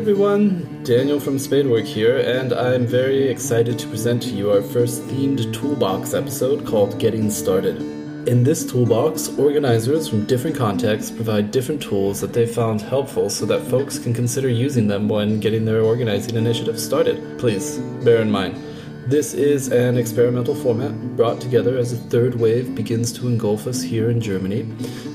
everyone, Daniel from Spadework here, and I'm very excited to present to you our first themed toolbox episode called Getting Started. In this toolbox, organizers from different contexts provide different tools that they found helpful so that folks can consider using them when getting their organizing initiative started. Please bear in mind, this is an experimental format brought together as a third wave begins to engulf us here in Germany,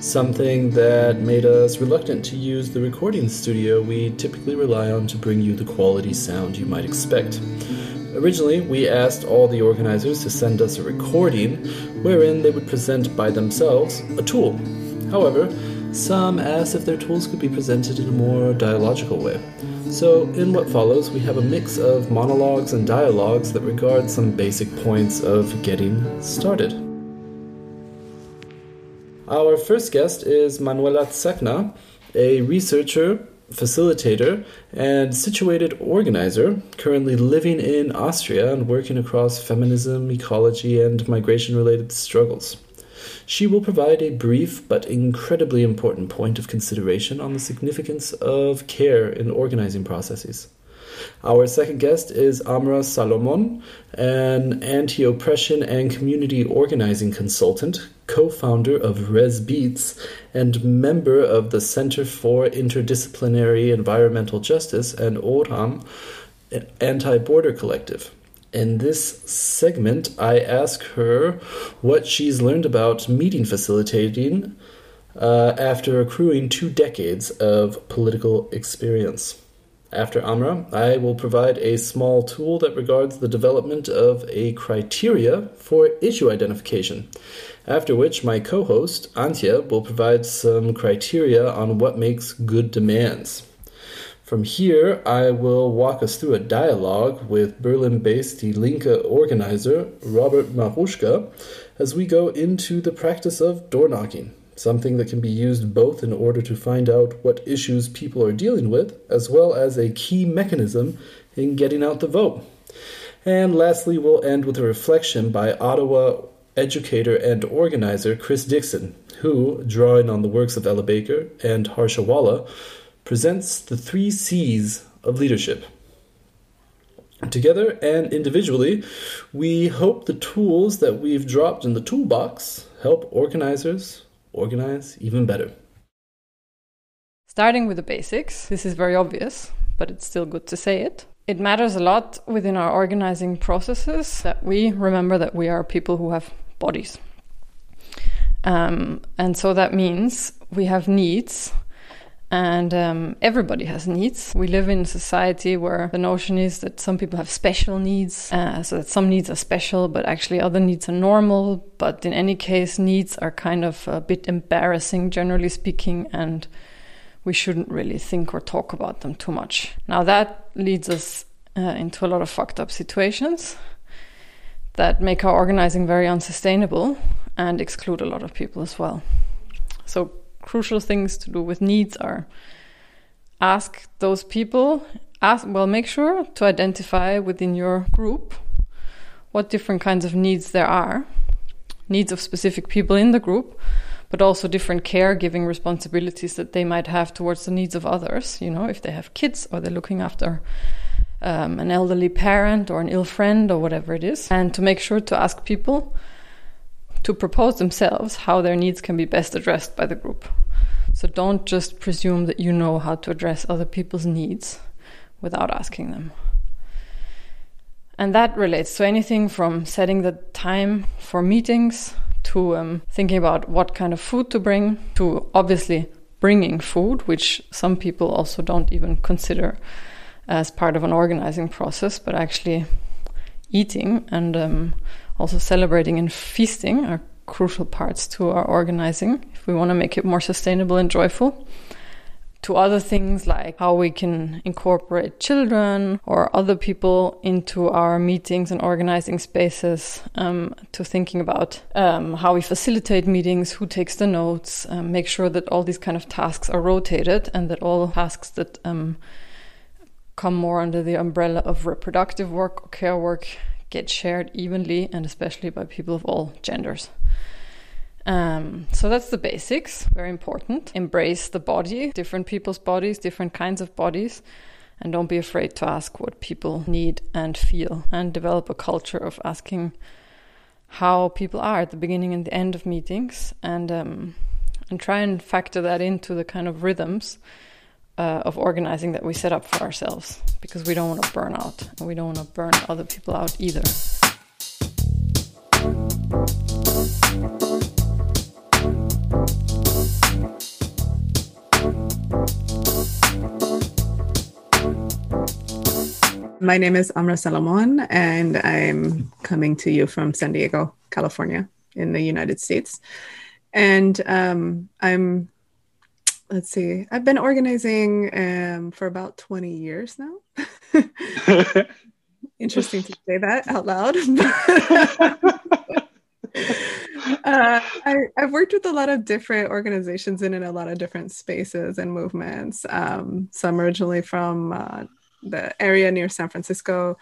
something that made us reluctant to use the recording studio we typically rely on to bring you the quality sound you might expect. Originally, we asked all the organizers to send us a recording wherein they would present by themselves a tool. However, some asked if their tools could be presented in a more dialogical way. So, in what follows, we have a mix of monologues and dialogues that regard some basic points of getting started. Our first guest is Manuela Zechner, a researcher, facilitator, and situated organizer, currently living in Austria and working across feminism, ecology, and migration related struggles. She will provide a brief but incredibly important point of consideration on the significance of care in organizing processes. Our second guest is Amra Salomon, an anti oppression and community organizing consultant, co founder of Res Beats, and member of the Center for Interdisciplinary Environmental Justice and ORAM Anti Border Collective. In this segment, I ask her what she's learned about meeting facilitating uh, after accruing two decades of political experience. After Amra, I will provide a small tool that regards the development of a criteria for issue identification. After which, my co host, Antje, will provide some criteria on what makes good demands. From here, I will walk us through a dialogue with Berlin based Die Linke organizer Robert Maruschka as we go into the practice of door knocking, something that can be used both in order to find out what issues people are dealing with, as well as a key mechanism in getting out the vote. And lastly, we'll end with a reflection by Ottawa educator and organizer Chris Dixon, who, drawing on the works of Ella Baker and Harsha Walia, presents the three C's of leadership. Together and individually, we hope the tools that we've dropped in the toolbox help organizers organize even better. Starting with the basics, this is very obvious, but it's still good to say it. It matters a lot within our organizing processes that we remember that we are people who have bodies. Um, and so that means we have needs and um, everybody has needs. We live in a society where the notion is that some people have special needs, uh, so that some needs are special, but actually other needs are normal. But in any case, needs are kind of a bit embarrassing, generally speaking, and we shouldn't really think or talk about them too much. Now, that leads us uh, into a lot of fucked up situations that make our organizing very unsustainable and exclude a lot of people as well. So, crucial things to do with needs are ask those people ask well make sure to identify within your group what different kinds of needs there are. Needs of specific people in the group but also different caregiving responsibilities that they might have towards the needs of others you know if they have kids or they're looking after um, an elderly parent or an ill friend or whatever it is. And to make sure to ask people to propose themselves how their needs can be best addressed by the group. So don't just presume that you know how to address other people's needs without asking them. And that relates to anything from setting the time for meetings to um, thinking about what kind of food to bring to obviously bringing food, which some people also don't even consider as part of an organizing process, but actually eating and um, also celebrating and feasting are crucial parts to our organizing if we want to make it more sustainable and joyful. To other things like how we can incorporate children or other people into our meetings and organizing spaces, um, to thinking about um, how we facilitate meetings, who takes the notes, um, make sure that all these kind of tasks are rotated and that all tasks that um, come more under the umbrella of reproductive work or care work get shared evenly and especially by people of all genders. Um, so that's the basics, very important. Embrace the body, different people's bodies, different kinds of bodies, and don't be afraid to ask what people need and feel and develop a culture of asking how people are at the beginning and the end of meetings and um, and try and factor that into the kind of rhythms uh, of organizing that we set up for ourselves because we don't want to burn out and we don't want to burn other people out either. My name is Amra Salomon, and I'm coming to you from San Diego, California, in the United States. And um, I'm, let's see, I've been organizing um, for about 20 years now. Interesting to say that out loud. uh, I, have worked with a lot of different organizations and in a lot of different spaces and movements. Um, some originally from uh, the area near San Francisco.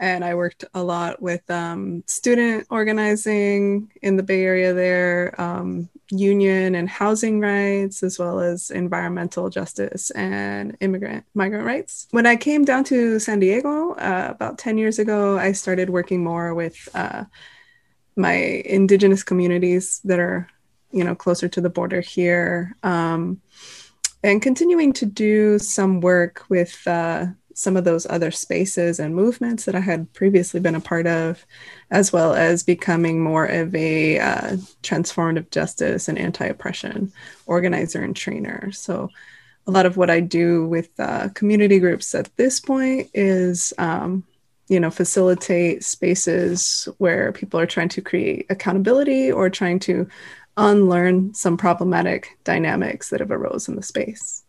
And I worked a lot with um, student organizing in the Bay Area there, um, union and housing rights, as well as environmental justice and immigrant migrant rights. When I came down to San Diego uh, about 10 years ago, I started working more with uh, my indigenous communities that are, you know, closer to the border here. Um, and continuing to do some work with uh, some of those other spaces and movements that I had previously been a part of, as well as becoming more of a uh, transformative justice and anti oppression organizer and trainer. So, a lot of what I do with uh, community groups at this point is, um, you know, facilitate spaces where people are trying to create accountability or trying to unlearn some problematic dynamics that have arose in the space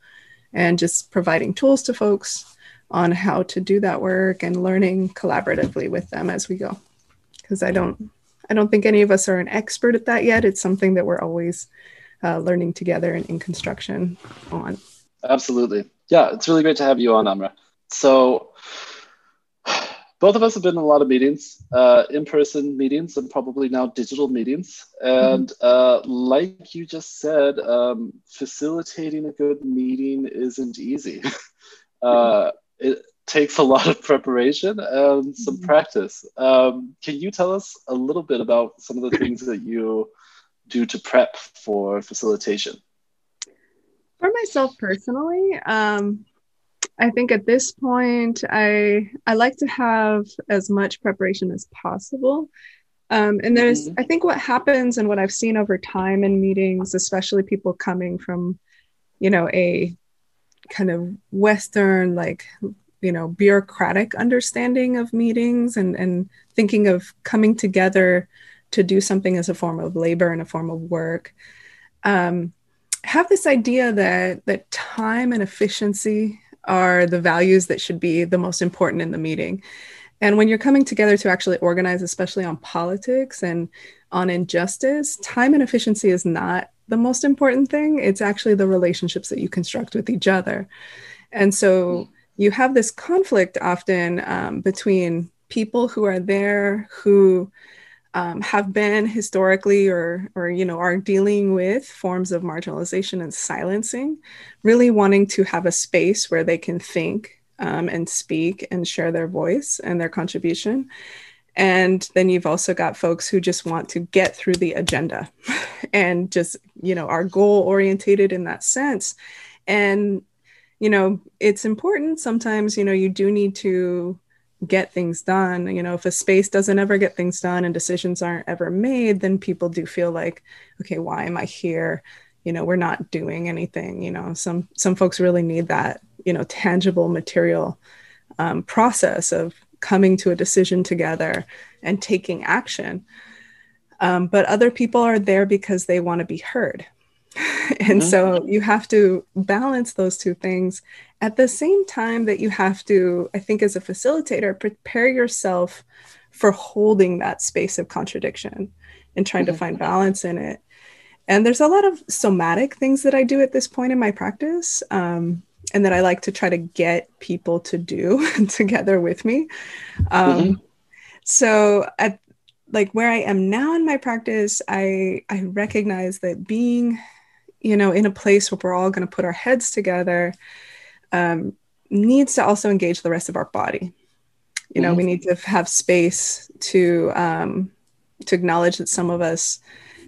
and just providing tools to folks on how to do that work and learning collaboratively with them as we go. Because i don't i don't think any of us are an expert at that yet. It's something that we're always uh, learning together and in construction on. Absolutely. Yeah it's really great to have you on amra. So both of us have been in a lot of meetings uh, in-person meetings and probably now digital meetings. And mm-hmm. uh, like you just said um, facilitating a good meeting isn't easy. Uh, it takes a lot of preparation and some mm-hmm. practice. Um, can you tell us a little bit about some of the things that you do to prep for facilitation? For myself personally, um, I think at this point, I I like to have as much preparation as possible. Um, and there's, mm-hmm. I think, what happens and what I've seen over time in meetings, especially people coming from, you know, a kind of Western, like, you know, bureaucratic understanding of meetings and, and thinking of coming together to do something as a form of labor and a form of work. Um, have this idea that that time and efficiency are the values that should be the most important in the meeting. And when you're coming together to actually organize, especially on politics and on injustice, time and efficiency is not the most important thing. It's actually the relationships that you construct with each other. And so you have this conflict often um, between people who are there who um, have been historically or or you know are dealing with forms of marginalization and silencing really wanting to have a space where they can think um, and speak and share their voice and their contribution and then you've also got folks who just want to get through the agenda and just, you know, are goal orientated in that sense. And, you know, it's important sometimes, you know, you do need to get things done. You know, if a space doesn't ever get things done and decisions aren't ever made, then people do feel like, okay, why am I here? You know, we're not doing anything. You know, some some folks really need that, you know, tangible material um, process of coming to a decision together and taking action. Um, but other people are there because they want to be heard. and mm-hmm. so you have to balance those two things at the same time that you have to, I think, as a facilitator, prepare yourself for holding that space of contradiction and trying mm-hmm. to find balance in it. And there's a lot of somatic things that I do at this point in my practice. Um, and that I like to try to get people to do together with me. Um, mm-hmm. So at like where I am now in my practice, I I recognize that being, you know, in a place where we're all going to put our heads together, um, needs to also engage the rest of our body. You know, mm-hmm. we need to have space to um, to acknowledge that some of us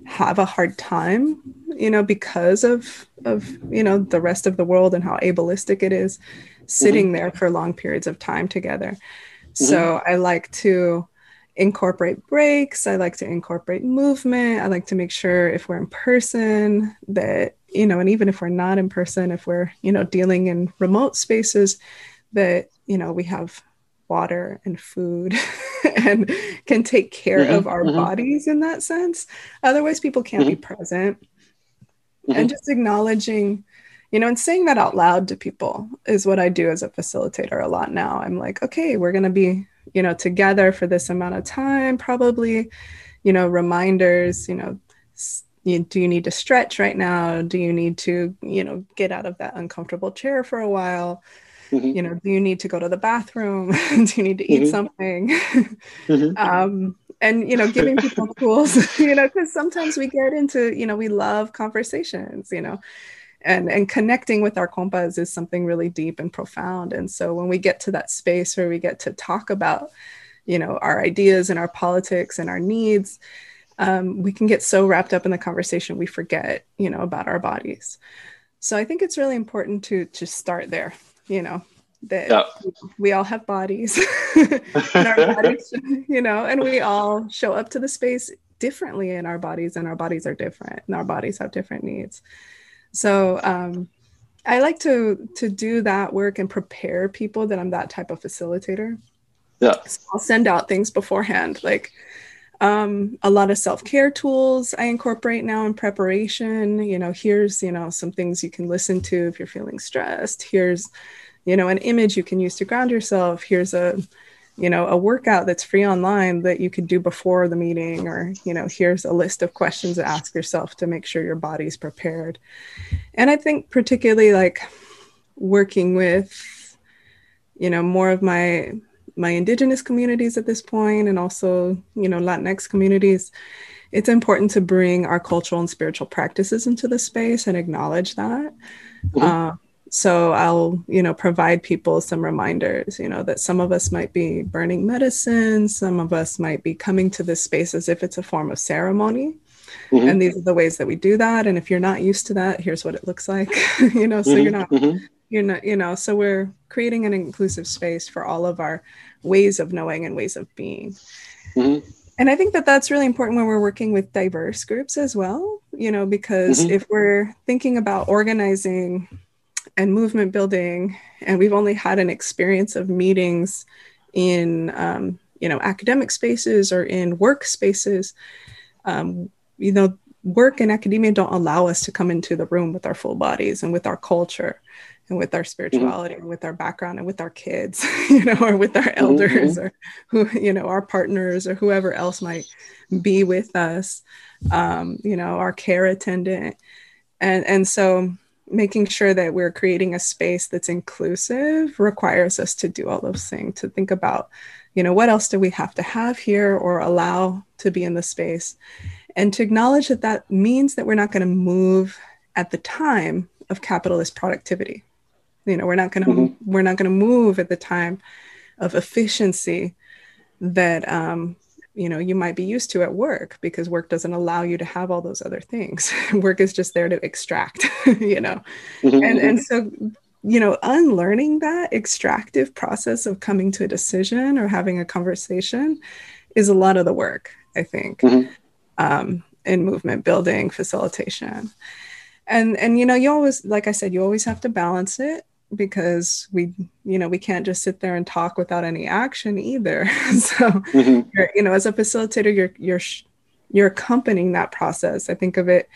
have a hard time, you know, because of of you know the rest of the world and how ableistic it is sitting mm-hmm. there for long periods of time together. Mm-hmm. So I like to incorporate breaks. I like to incorporate movement. I like to make sure if we're in person that, you know, and even if we're not in person, if we're, you know, dealing in remote spaces, that, you know, we have water and food and can take care mm-hmm, of our mm-hmm. bodies in that sense. Otherwise, people can't mm-hmm. be present. And mm-hmm. just acknowledging, you know, and saying that out loud to people is what I do as a facilitator a lot now. I'm like, okay, we're going to be you know together for this amount of time probably you know reminders you know you, do you need to stretch right now do you need to you know get out of that uncomfortable chair for a while mm-hmm. you know do you need to go to the bathroom do you need to eat mm-hmm. something mm-hmm. um, and you know giving people tools you know because sometimes we get into you know we love conversations you know and and connecting with our compas is something really deep and profound and so when we get to that space where we get to talk about you know our ideas and our politics and our needs um, we can get so wrapped up in the conversation we forget you know about our bodies so i think it's really important to to start there you know that yeah. we all have bodies, bodies you know and we all show up to the space differently in our bodies and our bodies are different and our bodies have different needs so um, I like to to do that work and prepare people that I'm that type of facilitator. Yeah. So I'll send out things beforehand, like um, a lot of self-care tools I incorporate now in preparation. You know, here's, you know, some things you can listen to if you're feeling stressed. Here's, you know, an image you can use to ground yourself. Here's a you know a workout that's free online that you could do before the meeting or you know here's a list of questions to ask yourself to make sure your body's prepared and i think particularly like working with you know more of my my indigenous communities at this point and also you know latinx communities it's important to bring our cultural and spiritual practices into the space and acknowledge that mm-hmm. uh, so i'll you know provide people some reminders you know that some of us might be burning medicine some of us might be coming to this space as if it's a form of ceremony mm-hmm. and these are the ways that we do that and if you're not used to that here's what it looks like you know so mm-hmm. you're not mm-hmm. You're not you know so we're creating an inclusive space for all of our ways of knowing and ways of being mm-hmm. and i think that that's really important when we're working with diverse groups as well you know because mm-hmm. if we're thinking about organizing and movement building and we've only had an experience of meetings in um, you know academic spaces or in work spaces um, you know work and academia don't allow us to come into the room with our full bodies and with our culture and with our spirituality mm-hmm. and with our background and with our kids you know or with our mm-hmm. elders or who you know our partners or whoever else might be with us um, you know our care attendant and and so making sure that we're creating a space that's inclusive requires us to do all those things to think about you know what else do we have to have here or allow to be in the space and to acknowledge that that means that we're not going to move at the time of capitalist productivity you know we're not going to mm-hmm. we're not going to move at the time of efficiency that um, you know you might be used to at work because work doesn't allow you to have all those other things work is just there to extract you know mm-hmm. and and so you know unlearning that extractive process of coming to a decision or having a conversation is a lot of the work i think mm-hmm. um, in movement building facilitation and and you know you always like i said you always have to balance it because we you know we can't just sit there and talk without any action either. So mm-hmm. you know as a facilitator you're you're you're accompanying that process. I think of it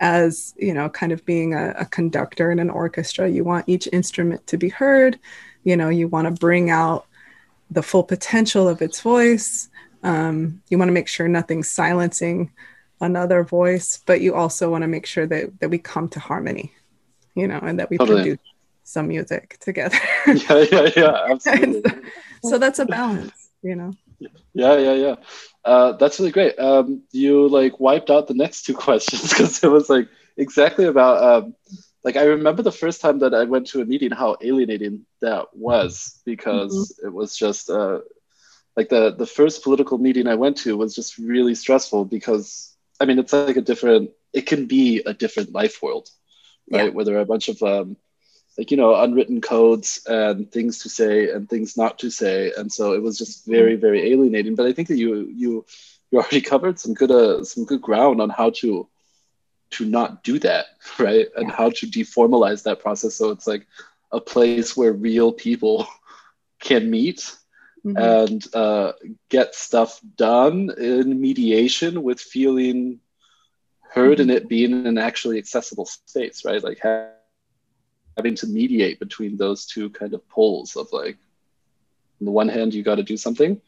as you know kind of being a, a conductor in an orchestra. You want each instrument to be heard. You know you want to bring out the full potential of its voice. Um, you want to make sure nothing's silencing another voice but you also want to make sure that that we come to harmony you know and that we totally. produce some music together. yeah, yeah, yeah, absolutely. so, so, that's a balance, you know. Yeah, yeah, yeah. Uh, that's really great. Um, you like wiped out the next two questions because it was like exactly about um, like I remember the first time that I went to a meeting, how alienating that was because mm-hmm. it was just uh, like the the first political meeting I went to was just really stressful because I mean it's like a different it can be a different life world, right? Yeah. Where there are a bunch of um, like you know unwritten codes and things to say and things not to say, and so it was just very very alienating. But I think that you you you already covered some good uh, some good ground on how to to not do that, right? And yeah. how to deformalize that process so it's like a place where real people can meet mm-hmm. and uh, get stuff done in mediation with feeling heard mm-hmm. and it being an actually accessible space, right? Like ha- having to mediate between those two kind of poles of like, on the one hand, you got to do something,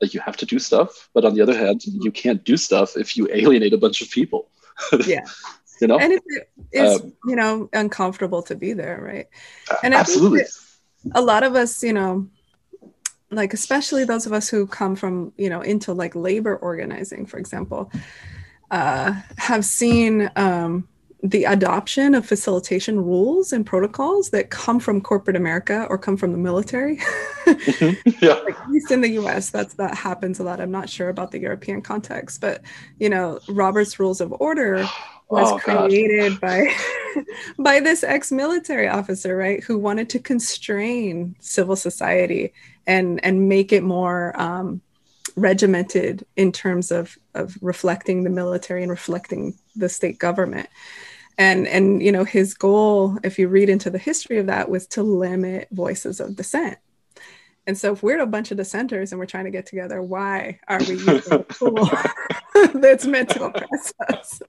like you have to do stuff, but on the other hand, you can't do stuff if you alienate a bunch of people. yeah. you know, and if it is, um, you know, uncomfortable to be there, right? And absolutely. a lot of us, you know, like especially those of us who come from, you know, into like labor organizing, for example, uh, have seen um, the adoption of facilitation rules and protocols that come from corporate America or come from the military. mm-hmm. Yeah. like, at least in the US, that's that happens a lot. I'm not sure about the European context, but you know, Robert's Rules of Order was oh, created by by this ex-military officer, right, who wanted to constrain civil society and and make it more um, regimented in terms of of reflecting the military and reflecting the state government and and you know his goal if you read into the history of that was to limit voices of dissent. And so if we're a bunch of dissenters and we're trying to get together why are we using a tool that's meant to oppress us?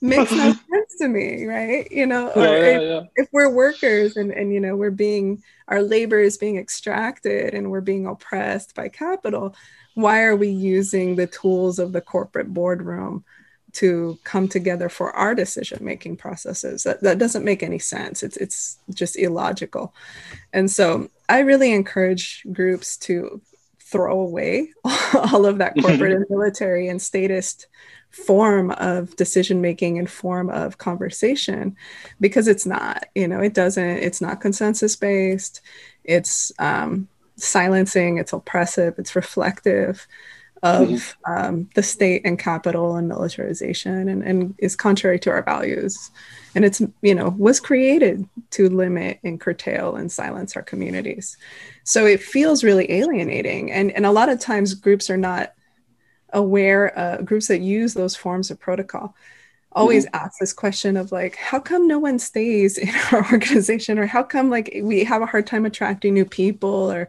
Makes no sense to me right? You know or yeah, if, yeah. if we're workers and and you know we're being our labor is being extracted and we're being oppressed by capital why are we using the tools of the corporate boardroom to come together for our decision making processes. That, that doesn't make any sense. It's it's just illogical. And so i really encourage groups to throw away all of that corporate and military and statist form of decision making and form of conversation because it's not you know it doesn't it's not consensus based it's um, silencing, it's oppressive, it's reflective of mm-hmm. um, the state and capital and militarization and, and is contrary to our values. And it's, you know, was created to limit and curtail and silence our communities. So it feels really alienating. And, and a lot of times groups are not aware, uh, groups that use those forms of protocol always mm-hmm. ask this question of like how come no one stays in our organization or how come like we have a hard time attracting new people or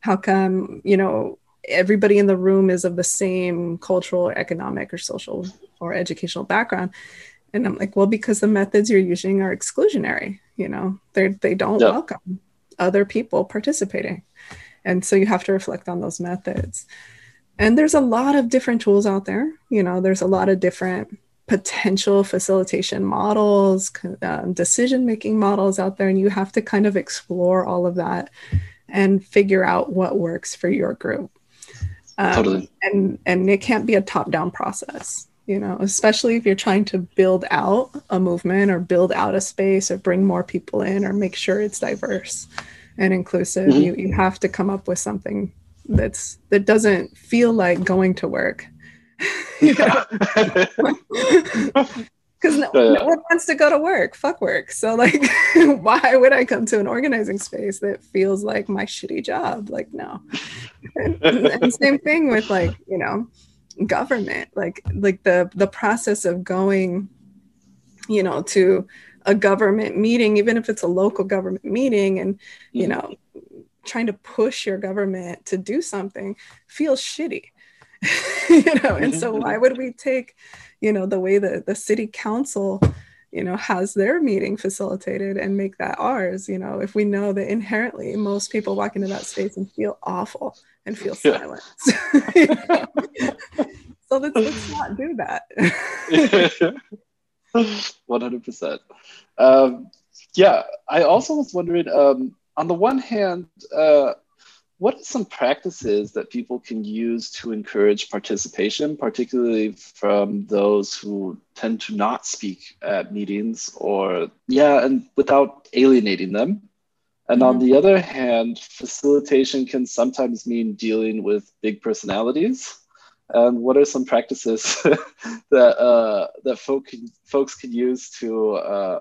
how come you know everybody in the room is of the same cultural or economic or social or educational background and i'm like well because the methods you're using are exclusionary you know they they don't yeah. welcome other people participating and so you have to reflect on those methods and there's a lot of different tools out there you know there's a lot of different potential facilitation models, um, decision making models out there, and you have to kind of explore all of that and figure out what works for your group. Um, totally. And and it can't be a top down process, you know, especially if you're trying to build out a movement or build out a space or bring more people in or make sure it's diverse and inclusive. Mm-hmm. You you have to come up with something that's that doesn't feel like going to work because no, no, one wants to go to work. Fuck work. So like why would i come to an organizing space that feels like my shitty job? Like no. And, and same thing with like you know government. Like like the the process of going you know to a government meeting even if it's a local government meeting and you mm-hmm. know trying to push your government to do something feels shitty. You know and so why would we take you know the way that the city council you know has their meeting facilitated and make that ours you know if we know that inherently most people walk into that space and feel awful and feel silenced. So let's, let's not do that. 100% um, yeah i also was wondering um, on the one hand uh, what are some practices that people can use to encourage participation, particularly from those who tend to not speak at meetings or, yeah, and without alienating them? And mm-hmm. on the other hand, facilitation can sometimes mean dealing with big personalities. And what are some practices that uh, that folk can, folks can use to uh,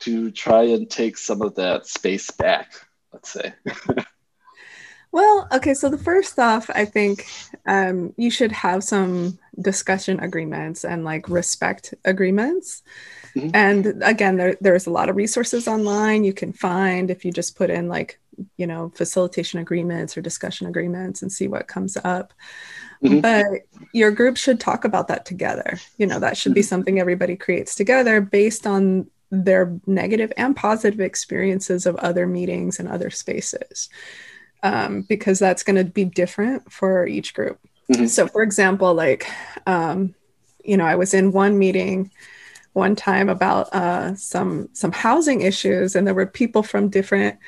to try and take some of that space back? Let's say. Well, okay. So the first off, I think um, you should have some discussion agreements and like respect agreements. Mm-hmm. And again, there, there's a lot of resources online you can find if you just put in like, you know, facilitation agreements or discussion agreements and see what comes up. Mm-hmm. But your group should talk about that together. You know, that should be mm-hmm. something everybody creates together based on their negative and positive experiences of other meetings and other spaces um, because that's going to be different for each group. Mm-hmm. So, for example, like, um, you know, I was in one meeting one time about uh, some some housing issues, and there were people from different,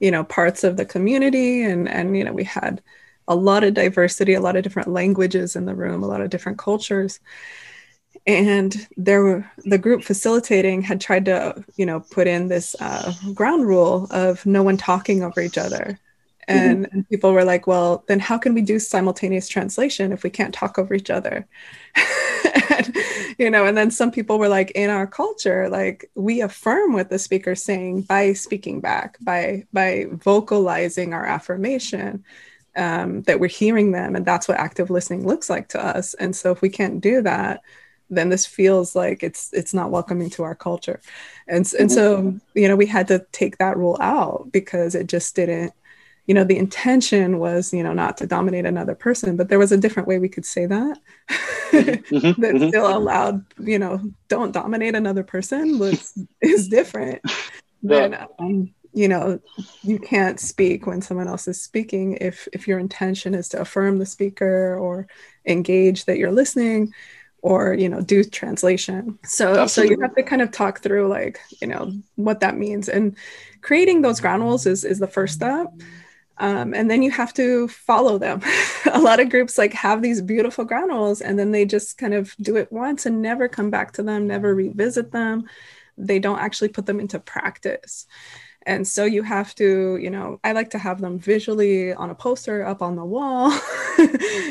you know, parts of the community, and and you know, we had a lot of diversity, a lot of different languages in the room, a lot of different cultures. And there were the group facilitating had tried to, you know, put in this uh, ground rule of no one talking over each other. And, mm-hmm. and, people were like well then how can we do simultaneous translation if we can't talk over each other and, you know and then some people were like in our culture like we affirm what the speaker's saying by speaking back by by vocalizing our affirmation um, that we're hearing them and that's what active listening looks like to us and so if we can't do that then this feels like it's it's not welcoming to our culture and and so mm-hmm. you know we had to take that rule out because it just didn't you know the intention was you know not to dominate another person but there was a different way we could say that mm-hmm, that mm-hmm. still allowed you know don't dominate another person was is different yeah. than um, you know you can't speak when someone else is speaking if if your intention is to affirm the speaker or engage that you're listening or you know do translation so Absolutely. so you have to kind of talk through like you know what that means and creating those ground rules is is the first step um, and then you have to follow them. a lot of groups like have these beautiful ground rules and then they just kind of do it once and never come back to them, never revisit them. They don't actually put them into practice. And so you have to, you know, I like to have them visually on a poster up on the wall,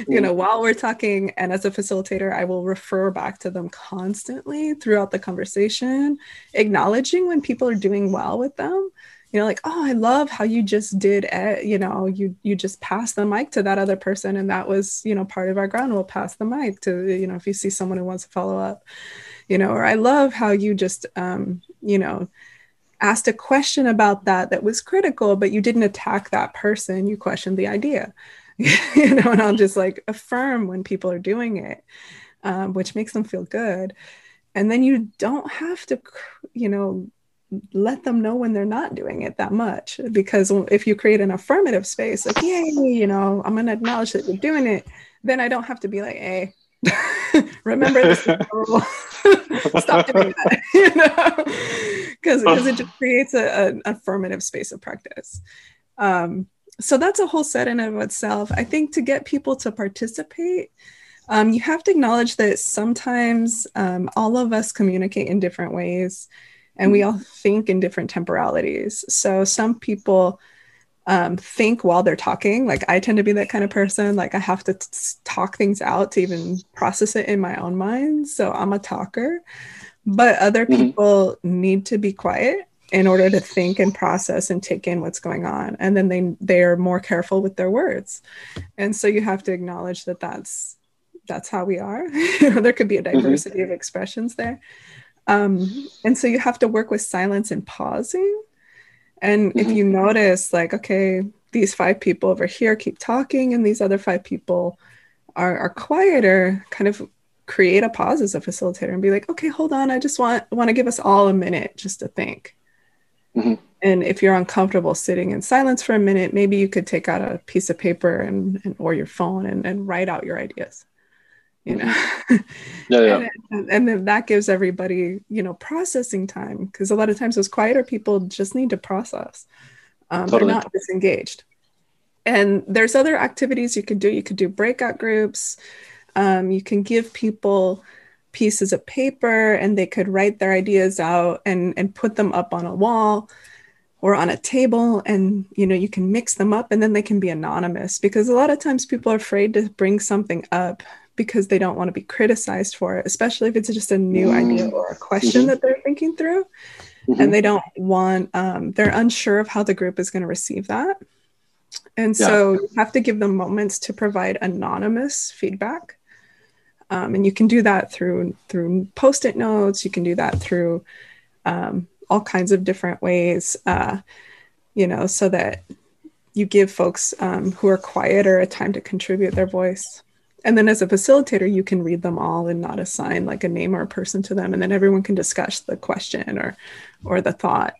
you know, while we're talking. And as a facilitator, I will refer back to them constantly throughout the conversation, acknowledging when people are doing well with them you know like oh i love how you just did it you know you you just passed the mic to that other person and that was you know part of our ground. We'll pass the mic to you know if you see someone who wants to follow up. You know or i love how you just um you know asked a question about that that was critical but you didn't attack that person. You questioned the idea. You know and i'll just like affirm when people are doing it um, which makes them feel good. And then you don't have to you know let them know when they're not doing it that much because if you create an affirmative space like yay you know i'm going to acknowledge that you're doing it then i don't have to be like hey remember this stop doing that you know? Because because it just creates a, an affirmative space of practice. Um, so that's a whole set in of itself. I think to get people to participate um, you have to acknowledge that sometimes um, all of us communicate in different ways and we all think in different temporalities. So some people um, think while they're talking. Like I tend to be that kind of person. Like I have to t- talk things out to even process it in my own mind. So I'm a talker, but other mm-hmm. people need to be quiet in order to think and process and take in what's going on and then they they're more careful with their words and so you have to acknowledge that that's that's how we are there could be a mm-hmm. diversity mm-hmm. of expressions there um, and so you have to work with silence and pausing. And mm-hmm. if you notice, like, okay, these five people over here keep talking, and these other five people are, are quieter, kind of create a pause as a facilitator and be like, okay, hold on, I just want want to give us all a minute just to think. Mm-hmm. And if you're uncomfortable sitting in silence for a minute, maybe you could take out a piece of paper and, and or your phone and, and write out your ideas you know yeah, yeah. and, and, then that gives everybody you know processing time because a lot of times those quieter people just need to process um, totally. they're not disengaged and there's other activities you could do. You could do breakout groups. Um, you can give people pieces of paper and they could write their ideas out and, and put them up on a wall or on a table and you know you can mix them up and then they can be anonymous because a lot of times people are afraid to bring something up because they don't want to be criticized for it especially if it's just a new mm-hmm. idea or a question mm-hmm. that they're thinking through mm-hmm. and they don't want um, they're unsure of how the group is going to receive that and yeah. so you have to give them moments to provide anonymous feedback. Um, and you can do that through through post-it notes. You can do that through um, all kinds of different ways, uh, you know, so that you give folks um, who are quieter a time to contribute their voice. And then as a facilitator, you can read them all and not assign like a name or a person to them, and then everyone can discuss the question or or the thought.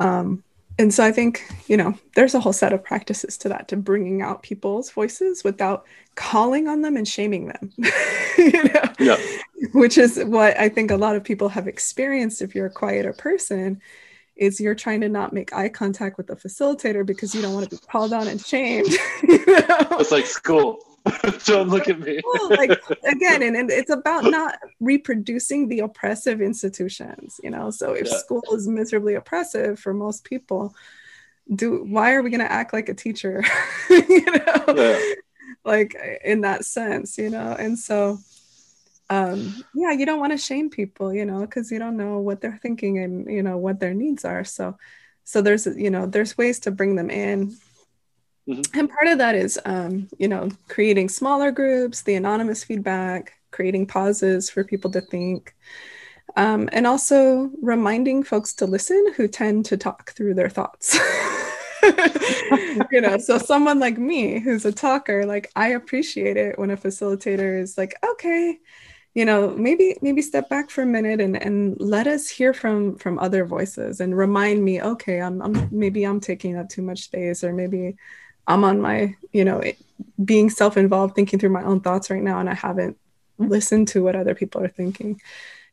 Um, and so I think, you know, there's a whole set of practices to that, to bringing out people's voices without calling on them and shaming them, you know, yeah. which is what I think a lot of people have experienced. If you're a quieter person, is you're trying to not make eye contact with the facilitator because you don't want to be called on and shamed. You know? It's like school. don't look at me. like again, and, and it's about not reproducing the oppressive institutions, you know. So if yeah. school is miserably oppressive for most people, do why are we gonna act like a teacher? you know, yeah. like in that sense, you know, and so um yeah you don't want to shame people you know because you don't know what they're thinking and you know what their needs are so so there's you know there's ways to bring them in Mm-hmm. And part of that is, um, you know, creating smaller groups, the anonymous feedback, creating pauses for people to think, um, and also reminding folks to listen who tend to talk through their thoughts. you know, so someone like me who's a talker, like I appreciate it when a facilitator is like, okay, you know maybe maybe step back for a minute and and let us hear from from other voices and remind me okay i'm, I'm maybe i'm taking up too much space or maybe I'm on my, you know, being self involved, thinking through my own thoughts right now, and I haven't listened to what other people are thinking.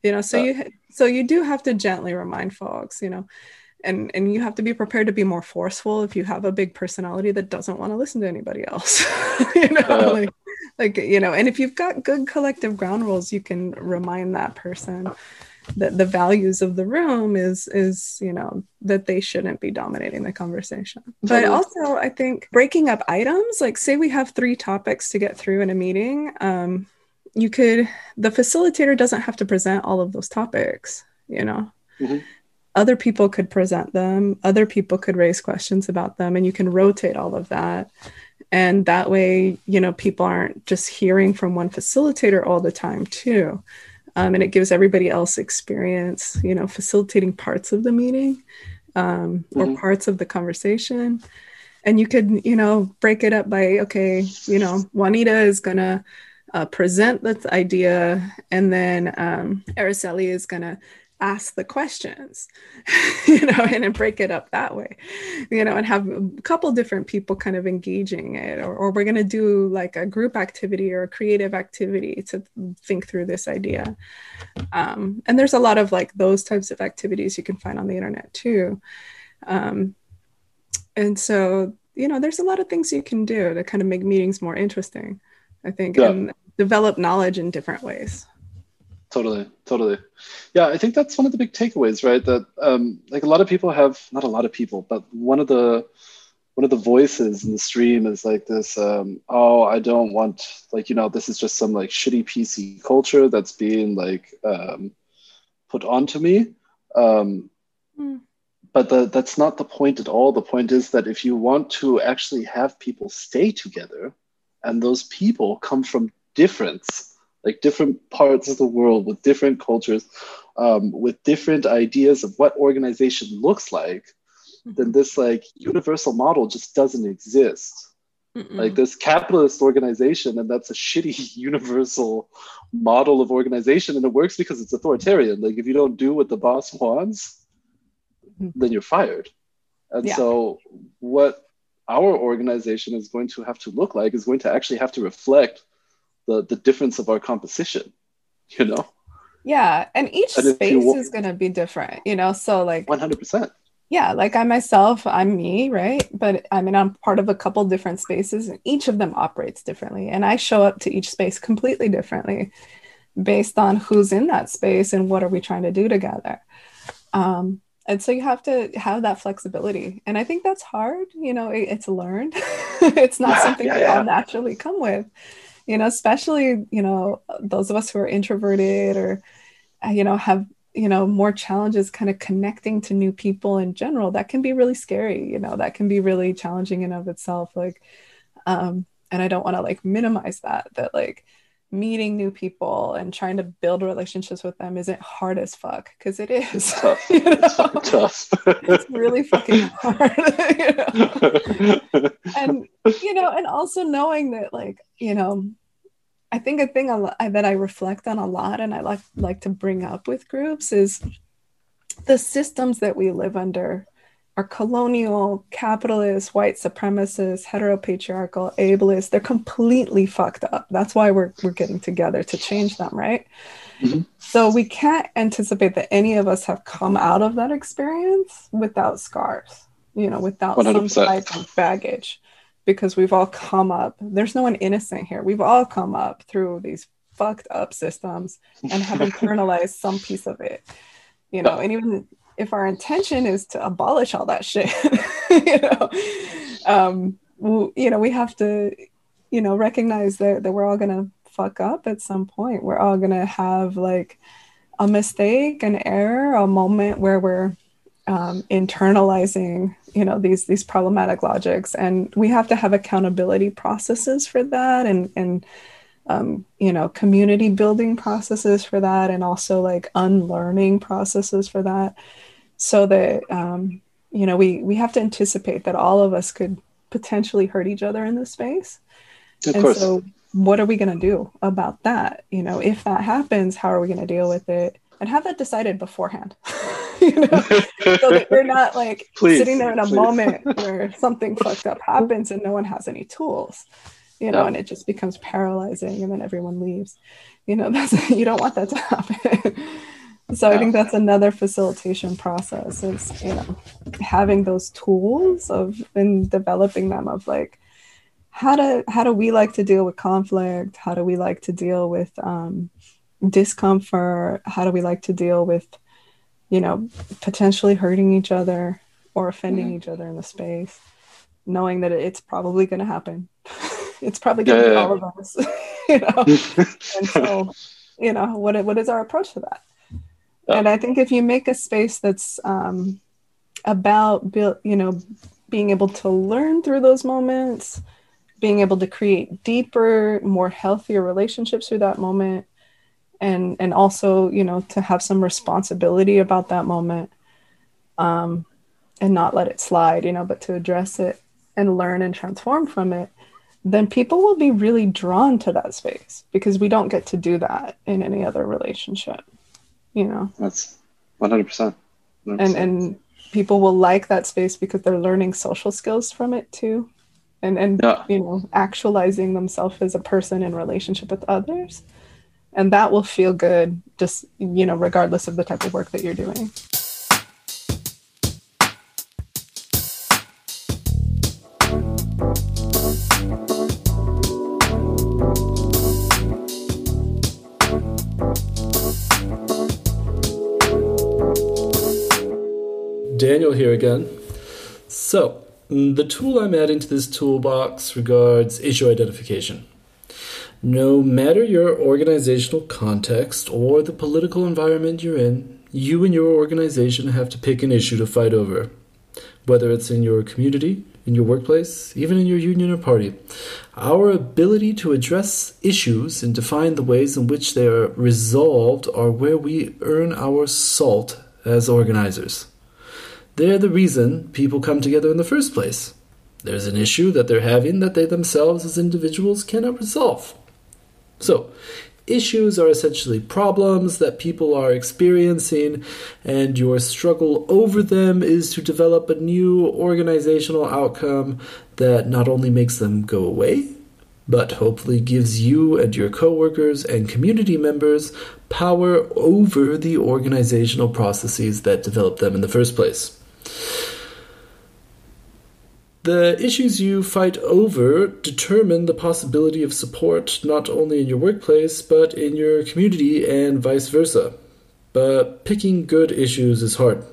You know, so uh, you so you do have to gently remind folks, you know, and and you have to be prepared to be more forceful if you have a big personality that doesn't want to listen to anybody else. you know, uh, like like you know, and if you've got good collective ground rules, you can remind that person that the values of the room is is you know that they shouldn't be dominating the conversation. But also i think breaking up items like say we have three topics to get through in a meeting um, you could the facilitator doesn't have to present all of those topics you know? Mm-hmm. other people could present them other people could raise questions about them and you can rotate all of that. And that way you know people aren't just hearing from one facilitator all the time too um, and it gives everybody else experience you know facilitating parts of the meeting um, or mm-hmm. parts of the conversation and you could you know break it up by okay you know juanita is gonna uh, present this idea and then um, araceli is gonna ask the questions you know and then break it up that way you know and have a couple different people kind of engaging it or, or we're going to do like a group activity or a creative activity to think through this idea. Um, and there's a lot of like those types of activities you can find on the internet too. Um, and so you know there's a lot of things you can do to kind of make meetings more interesting i think yeah. and develop knowledge in different ways totally totally. Yeah i think that's one of the big takeaways right? That um, like a lot of people have not a lot of people but one of the one of the voices in the stream is like this um, oh i don't want like you know this is just some like shitty pc culture that's being like um, put onto me. Um, mm. but the, that's not the point at all. The point is that if you want to actually have people stay together and those people come from difference like different parts of the world with different cultures, um, with different ideas of what organization looks like, mm-hmm. then this like universal model just doesn't exist. Mm-mm. Like this capitalist organization, and that's a shitty universal model of organization, and it works because it's authoritarian. Like if you don't do what the boss wants, mm-hmm. then you're fired. And yeah. so, what our organization is going to have to look like is going to actually have to reflect the the difference of our composition you know yeah and each and space is going to be different you know so like 100% yeah, like I myself, I'm me, right? But I mean, I'm part of a couple different spaces, and each of them operates differently. And I show up to each space completely differently based on who's in that space and what are we trying to do together. Um, and so you have to have that flexibility. And I think that's hard. You know, it, it's learned, it's not something yeah, we yeah. all naturally come with, you know, especially, you know, those of us who are introverted or, uh, you know, have you know more challenges kind of connecting to new people in general that can be really scary you know that can be really challenging in of itself like um and i don't want to like minimize that that like meeting new people and trying to build relationships with them isn't hard as fuck because it is Tough. you know? It's fucking tough. it's really fucking hard you know? and you know and also knowing that like you know i think a thing a lo- that i reflect on a lot and i like like to bring up with groups is the systems that we live under are colonial capitalist white supremacist heteropatriarchal ableist. They're completely fucked up. That's why we're we're getting together to change them right? Mhm. so we can't anticipate that any of us have come out of that experience without scars you know without some 100%. type of baggage because we've all come up. There's no one innocent here. We've all come up through these fucked up systems and have internalized some piece of it you know and even if our intention is to abolish all that shit you know um you know we have to you know recognize that, that we're all gonna fuck up at some point. We're all gonna have like a mistake an error a moment where we're um, internalizing you know these these problematic logics. And we have to have accountability processes for that and and um, you know community building processes for that and also like unlearning processes for that. So that um, you know we we have to anticipate that all of us could potentially hurt each other in this space. Of and course. so what are we going to do about that? You know if that happens how are we going to deal with it? And have that decided beforehand. You know? So that we're not like Please, sitting there in a please. moment where something fucked up happens and no one has any tools you know Yeah. and it just becomes paralyzing and then everyone leaves. You know that's you don't want that to happen. So i think that's another facilitation process is you know having those tools of and developing them of like how do how do we like to deal with conflict? How do we like to deal with um, discomfort? How do we like to deal with you know potentially hurting each other or offending Mhm. each other in the space knowing that it's probably going to happen it's probably going to Yeah, be all of us you know? And so you know what what is our approach to that? Yeah. and i think if you make a space that's um, about build you know being able to learn through those moments being able to create deeper more healthier relationships through that moment and and also you know to have some responsibility about that moment um and not let it slide you know but to address it and learn and transform from it then people will be really drawn to that space because we don't get to do that in any other relationship you know That's 100%. 100%. and and people will like that space because they're learning social skills from it too and and Yeah. you know actualizing themselves as a person in relationship with others and that will feel good just you know regardless of the type of work that you're doing Daniel here again. So, mm, the tool I'm adding to this toolbox regards issue identification. No matter your organizational context or the political environment you're in, you and your organization have to pick an issue to fight over. Whether it's in your community, in your workplace, even in your union or party. Our ability to address issues and define the ways in which they are resolved are where we earn our salt as organizers. They're the reason people come together in the first place. There's an issue that they're having that they themselves as individuals cannot resolve. So, issues are essentially problems that people are experiencing, and your struggle over them is to develop a new organizational outcome that not only makes them go away, but hopefully gives you and your coworkers and community members power over the organizational processes that developed them in the first place. The issues you fight over determine the possibility of support not only in your workplace, but in your community and vice versa. But picking good issues is hard.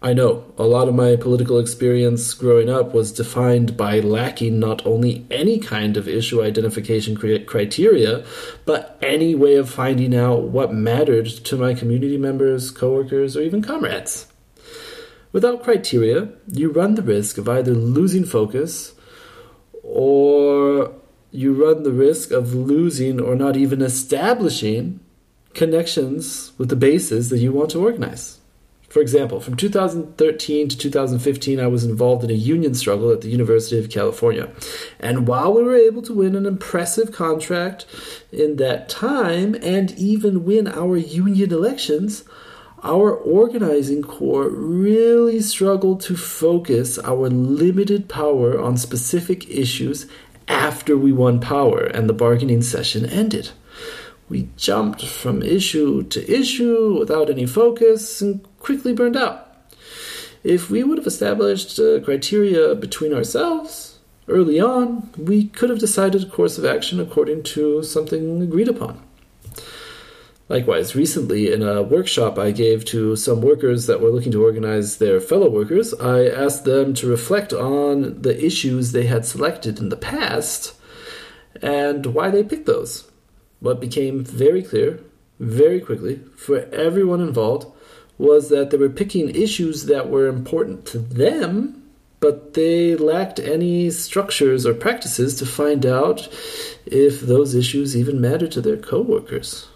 I know a lot of my political experience growing up was defined by lacking not only any kind of issue identification criteria, but any way of finding out what mattered to my community members, coworkers, or even comrades. Without criteria, you run the risk of either losing focus or you run the risk of losing or not even establishing connections with the bases that you want to organize. For example, from 2013 to 2015, I was involved in a union struggle at the University of California. And while we were able to win an impressive contract in that time and even win our union elections, our organizing core really struggled to focus our limited power on specific issues after we won power and the bargaining session ended. We jumped from issue to issue without any focus and quickly burned out. If we would have established criteria between ourselves early on, we could have decided a course of action according to something agreed upon. Likewise, recently in a workshop I gave to some workers that were looking to organize their fellow workers, I asked them to reflect on the issues they had selected in the past and why they picked those. What became very clear, very quickly, for everyone involved was that they were picking issues that were important to them, but they lacked any structures or practices to find out if those issues even mattered to their coworkers.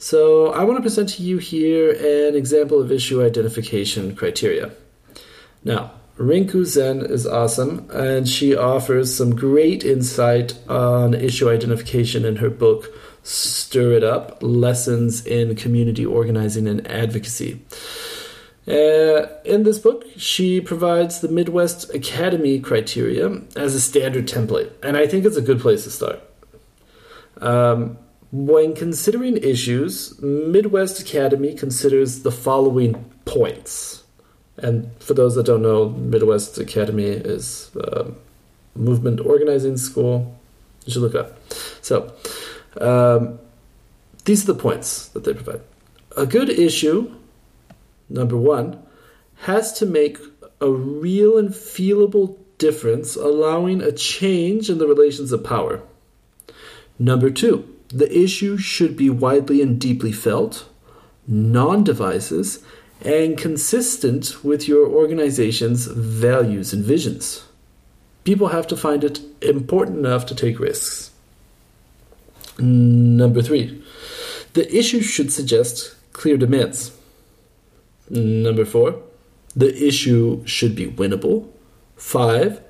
So I want to present to you here an example of issue identification criteria. Now, Rinku Sen is awesome, and she offers some great insight on issue identification in her book, Stir It Up Lessons in Community Organizing and Advocacy. Uh, in this book, she provides the Midwest Academy criteria as a standard template, and I think it's a good place to start. Um, when considering issues, Midwest Academy considers the following points. And for those that don't know, Midwest Academy is a movement organizing school. You should look it up. So, um, these are the points that they provide. A good issue, number one, has to make a real and feelable difference, allowing a change in the relations of power. Number two, the issue should be widely and deeply felt, non devices, and consistent with your organization's values and visions. People have to find it important enough to take risks. Number three, the issue should suggest clear demands. Number four, the issue should be winnable. Five,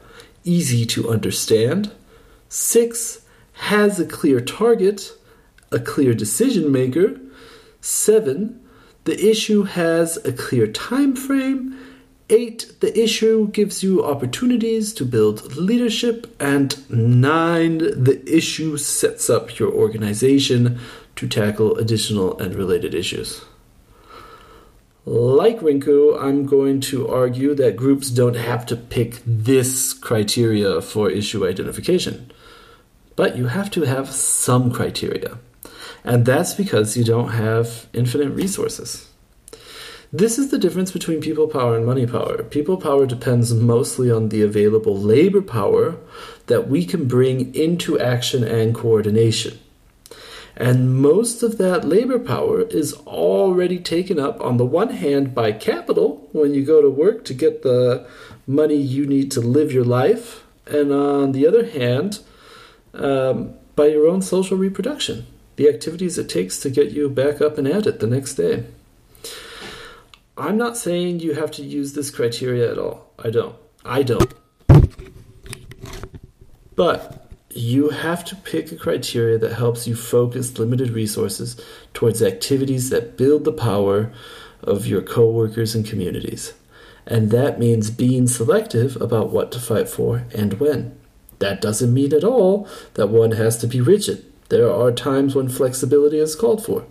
easy to understand. Six, has a clear target, a clear decision maker. Seven, the issue has a clear time frame. Eight, the issue gives you opportunities to build leadership. And nine, the issue sets up your organization to tackle additional and related issues. Like Rinku, I'm going to argue that groups don't have to pick this criteria for issue identification. But you have to have some criteria. And that's because you don't have infinite resources. This is the difference between people power and money power. People power depends mostly on the available labor power that we can bring into action and coordination. And most of that labor power is already taken up, on the one hand, by capital when you go to work to get the money you need to live your life, and on the other hand, um, by your own social reproduction, the activities it takes to get you back up and at it the next day. I'm not saying you have to use this criteria at all. I don't. I don't. But you have to pick a criteria that helps you focus limited resources towards activities that build the power of your coworkers and communities. And that means being selective about what to fight for and when. That doesn't mean at all that one has to be rigid. There are times when flexibility is called for.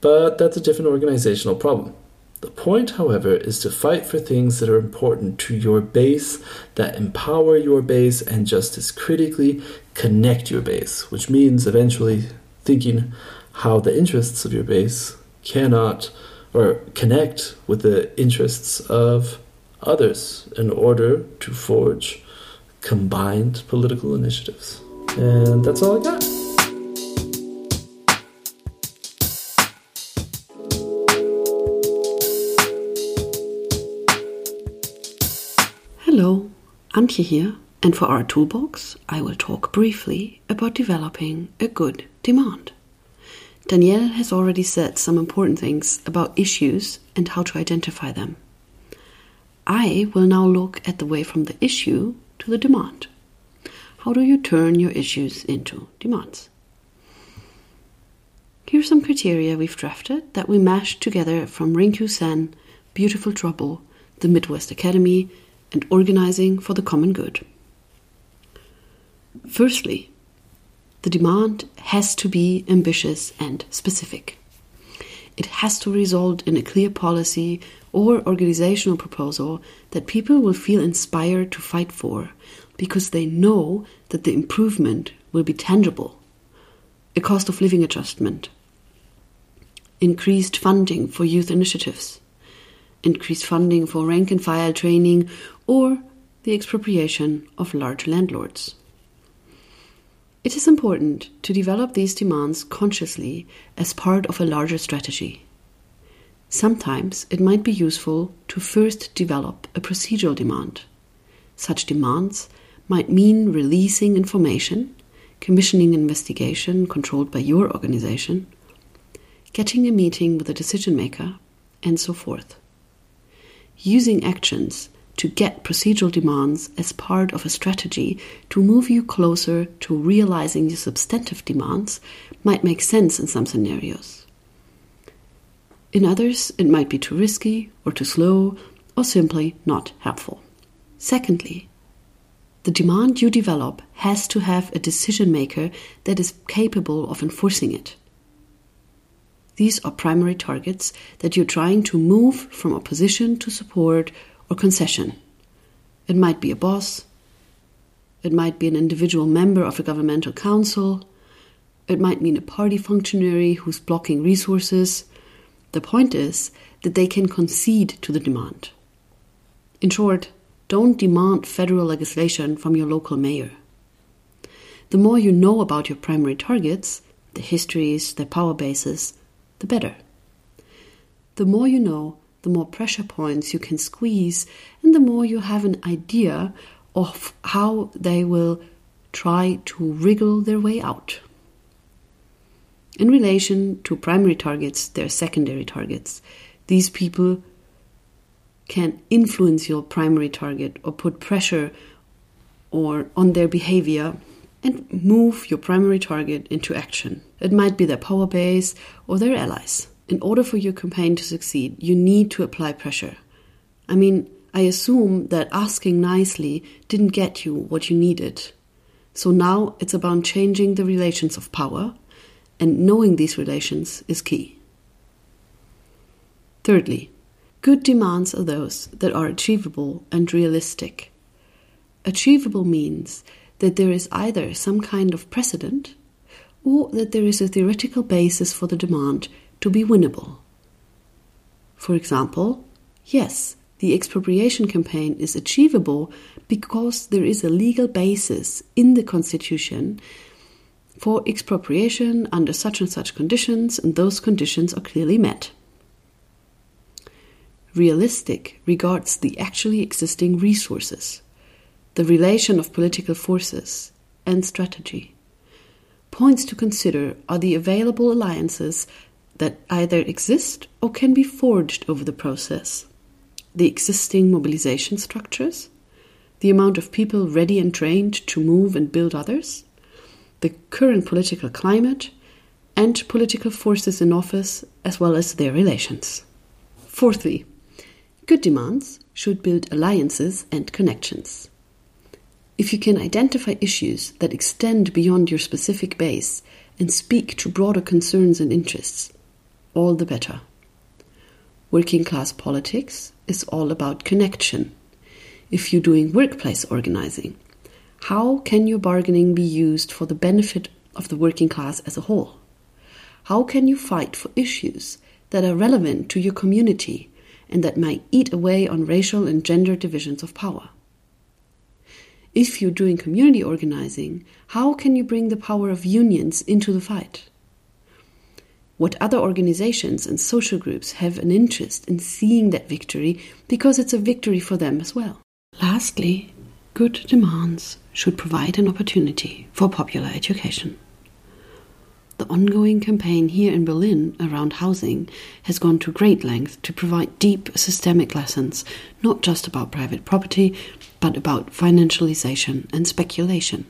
But that's a different organizational problem. The point, however, is to fight for things that are important to your base, that empower your base, and just as critically, connect your base, which means eventually thinking how the interests of your base cannot or connect with the interests of others in order to forge combined political initiatives. And that's all I got. Hello, Antje here, and for our toolbox, I will talk briefly about developing a good demand. Danielle has already said some important things about issues and how to identify them. I will now look at the way from the issue to the demand. How do you turn your issues into demands? Here are some criteria we've drafted that we mashed together from Rinku Sen, Beautiful Trouble, the Midwest Academy, and Organizing for the Common Good. Firstly, the demand has to be ambitious and specific. It has to result in a clear policy or organizational proposal that people will feel inspired to fight for because they know that the improvement will be tangible. A cost of living adjustment, increased funding for youth initiatives, increased funding for rank and file training, or the expropriation of large landlords. It is important to develop these demands consciously as part of a larger strategy. Sometimes it might be useful to first develop a procedural demand. Such demands might mean releasing information, commissioning investigation controlled by your organization, getting a meeting with a decision maker, and so forth. Using actions to get procedural demands as part of a strategy to move you closer to realizing your substantive demands might make sense in some scenarios. In others, it might be too risky or too slow or simply not helpful. Secondly, the demand you develop has to have a decision maker that is capable of enforcing it. These are primary targets that you're trying to move from opposition to support or concession. It might be a boss, it might be an individual member of a governmental council, it might mean a party functionary who's blocking resources. The point is that they can concede to the demand. In short, don't demand federal legislation from your local mayor. The more you know about your primary targets, the histories, their power bases, the better. The more you know, the more pressure points you can squeeze, and the more you have an idea of how they will try to wriggle their way out. In relation to primary targets, there are secondary targets. These people can influence your primary target or put pressure or on their behavior and move your primary target into action. It might be their power base or their allies in order for your campaign to succeed, you need to apply pressure. I mean, I assume that asking nicely didn't get you what you needed. So now it's about changing the relations of power, and knowing these relations is key. Thirdly, good demands are those that are achievable and realistic. Achievable means that there is either some kind of precedent or that there is a theoretical basis for the demand to be winnable. For example, yes, the expropriation campaign is achievable because there is a legal basis in the Constitution for expropriation under such and such conditions, and those conditions are clearly met. Realistic regards the actually existing resources, the relation of political forces, and strategy. Points to consider are the available alliances that either exist or can be forged over the process. The existing mobilization structures, the amount of people ready and trained to move and build others, the current political climate, and political forces in office, as well as their relations. Fourthly, good demands should build alliances and connections. If you can identify issues that extend beyond your specific base and speak to broader concerns and interests, all the better. Working class politics is all about connection. If you're doing workplace organizing, how can your bargaining be used for the benefit of the working class as a whole? How can you fight for issues that are relevant to your community and that might eat away on racial and gender divisions of power? If you're doing community organizing, how can you bring the power of unions into the fight? What other organizations and social groups have an interest in seeing that victory because it's a victory for them as well? Lastly, good demands should provide an opportunity for popular education. The ongoing campaign here in Berlin around housing has gone to great length to provide deep systemic lessons, not just about private property, but about financialization and speculation,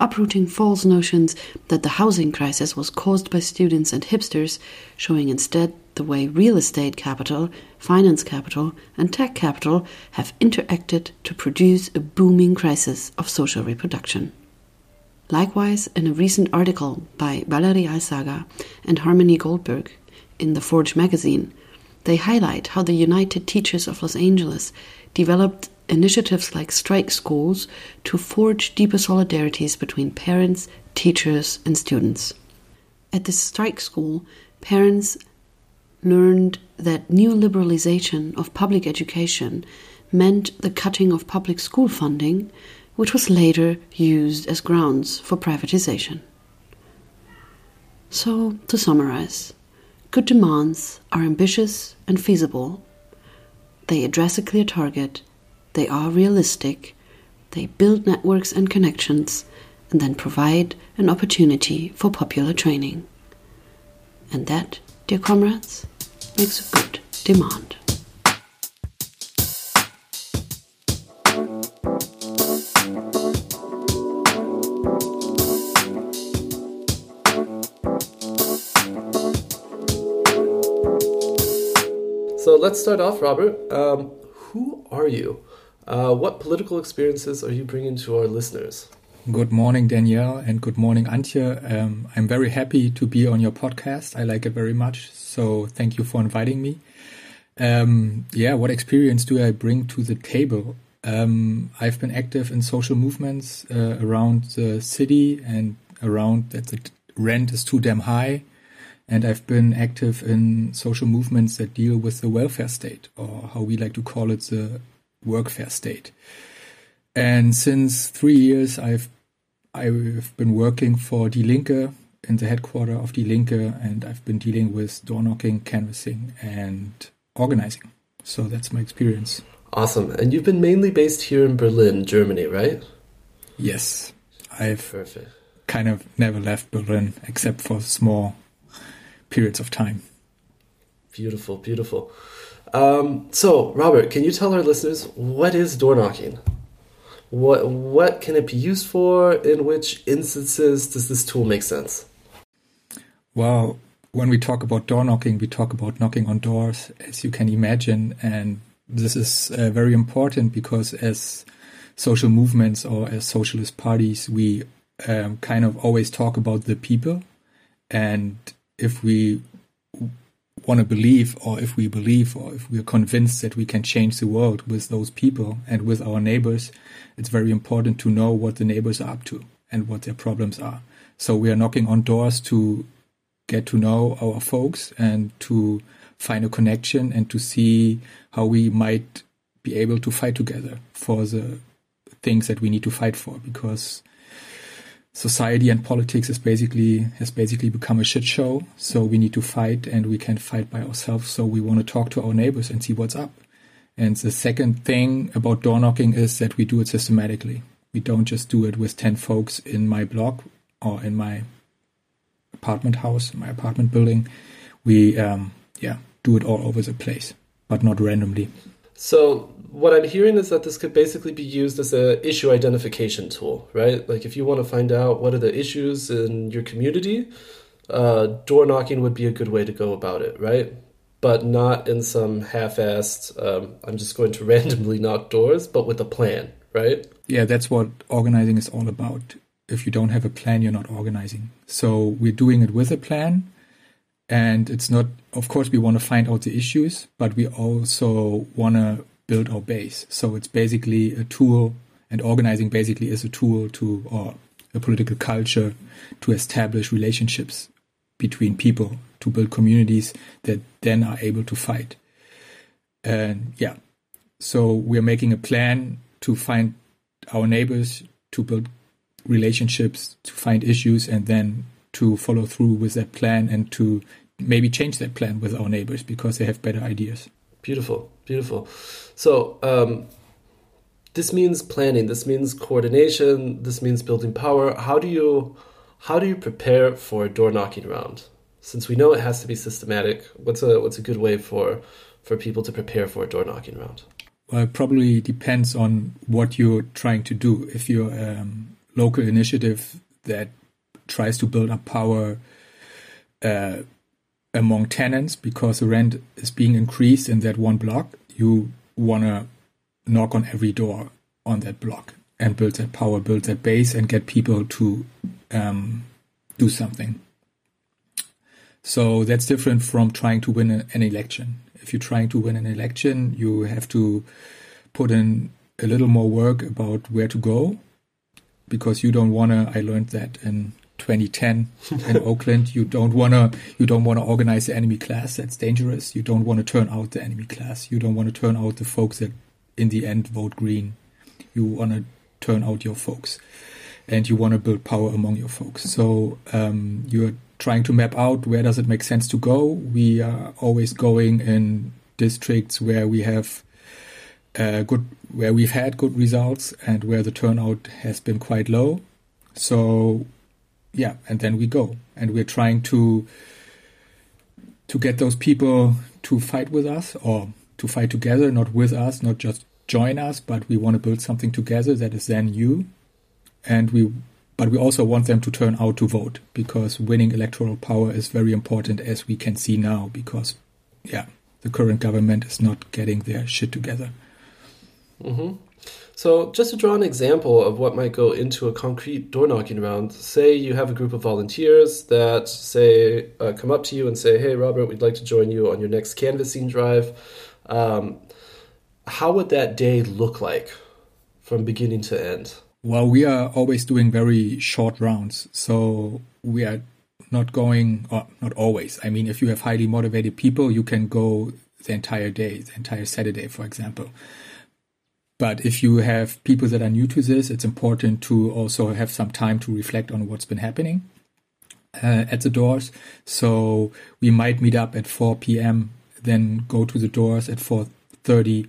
uprooting false notions that the housing crisis was caused by students and hipsters, showing instead the way real estate capital, finance capital, and tech capital have interacted to produce a booming crisis of social reproduction. Likewise, in a recent article by Valerie Alzaga and Harmony Goldberg in The Forge magazine, they highlight how the United Teachers of Los Angeles developed initiatives like strike schools to forge deeper solidarities between parents, teachers, and students. At this strike school, parents learned that neoliberalization of public education meant the cutting of public school funding which was later used as grounds for privatization. So, to summarize, good demands are ambitious and feasible. They address a clear target, they are realistic, they build networks and connections, and then provide an opportunity for popular training. And that, dear comrades, makes a good demand. So let's start off, Robert. Um, who are you? Uh, what political experiences are you bringing to our listeners? Good morning, Danielle, and good morning, Antje. Um, I'm very happy to be on your podcast. I like it very much. So thank you for inviting me. Um, yeah, what experience do I bring to the table? Um, I've been active in social movements uh, around the city and around that the rent is too damn high and I've been active in social movements that deal with the welfare state, or how we like to call it, the workfare state. And since three years, I've I've been working for Die Linke in the headquarters of Die Linke, and I've been dealing with door knocking, canvassing, and organizing. So that's my experience. Awesome. And you've been mainly based here in Berlin, Germany, right? Yes, I've Perfect. kind of never left Berlin except for small periods of time. Beautiful, beautiful. Um, so, Robert, can you tell our listeners what is door knocking? What what can it be used for? In which instances does this tool make sense? Well, when we talk about door knocking, we talk about knocking on doors, as you can imagine, and this is uh, very important because as social movements or as socialist parties, we um, kind of always talk about the people, and if we want to believe or if we believe or if we're convinced that we can change the world with those people and with our neighbors, it's very important to know what the neighbors are up to and what their problems are. So we are knocking on doors to get to know our folks and to find a connection and to see how we might be able to fight together for the things that we need to fight for because society and politics is basically has basically become a shit show. So we need to fight, and we can't fight by ourselves. So we want to talk to our neighbors and see what's up. And the second thing about door knocking is that we do it systematically. We don't just do it with ten folks in my block or in my apartment house, my apartment building. We um, yeah do it all over the place, but not randomly. So what I'm hearing is that this could basically be used as a issue identification tool, right? Like if you want to find out what are the issues in your community, uh, door knocking would be a good way to go about it, right? But not in some half-assed. Um, I'm just going to randomly knock doors, but with a plan, right? Yeah, that's what organizing is all about. If you don't have a plan, you're not organizing. So we're doing it with a plan, And it's not, of course, we want to find out the issues, but we also want to build our base. So it's basically a tool, and organizing basically is a tool to, or a political culture to establish relationships between people, to build communities that then are able to fight. And yeah, so we're making a plan to find our neighbors, to build relationships, to find issues, and then to follow through with that plan and to maybe change that plan with our neighbors because they have better ideas. Beautiful, beautiful. So, um, this means planning. This means coordination. This means building power. How do you, how do you prepare for a door knocking round? Since we know it has to be systematic, what's a what's a good way for for people to prepare for a door knocking round? Well, it probably depends on what you're trying to do. If you're a um, local initiative that tries to build up power uh, among tenants because the rent is being increased in that one block, you want to knock on every door on that block and build that power, build that base, and get people to um, do something. So that's different from trying to win an election. If you're trying to win an election, you have to put in a little more work about where to go because you don't want to. I learned that in 2010 in Oakland. You don't wanna you don't wanna organize the enemy class. That's dangerous. You don't want to turn out the enemy class. You don't want to turn out the folks that in the end vote green. You want to turn out your folks, and you want to build power among your folks. So um, you're trying to map out where does it make sense to go. We are always going in districts where we have uh, good, where we've had good results, and where the turnout has been quite low. So yeah, and then we go, and we're trying to to get those people to fight with us or to fight together, not with us, not just join us, but we want to build something together that is then you, and we. But we also want them to turn out to vote because winning electoral power is very important, as we can see now. Because, yeah, the current government is not getting their shit together. Mm-hmm. So, just to draw an example of what might go into a concrete door knocking round, say you have a group of volunteers that say uh, come up to you and say, "Hey, Robert, we'd like to join you on your next canvassing drive." Um, how would that day look like from beginning to end? Well, we are always doing very short rounds, so we are not going, or not always. I mean, if you have highly motivated people, you can go the entire day, the entire Saturday, for example. But if you have people that are new to this, it's important to also have some time to reflect on what's been happening uh, at the doors. So we might meet up at 4 p.m., then go to the doors at 4:30,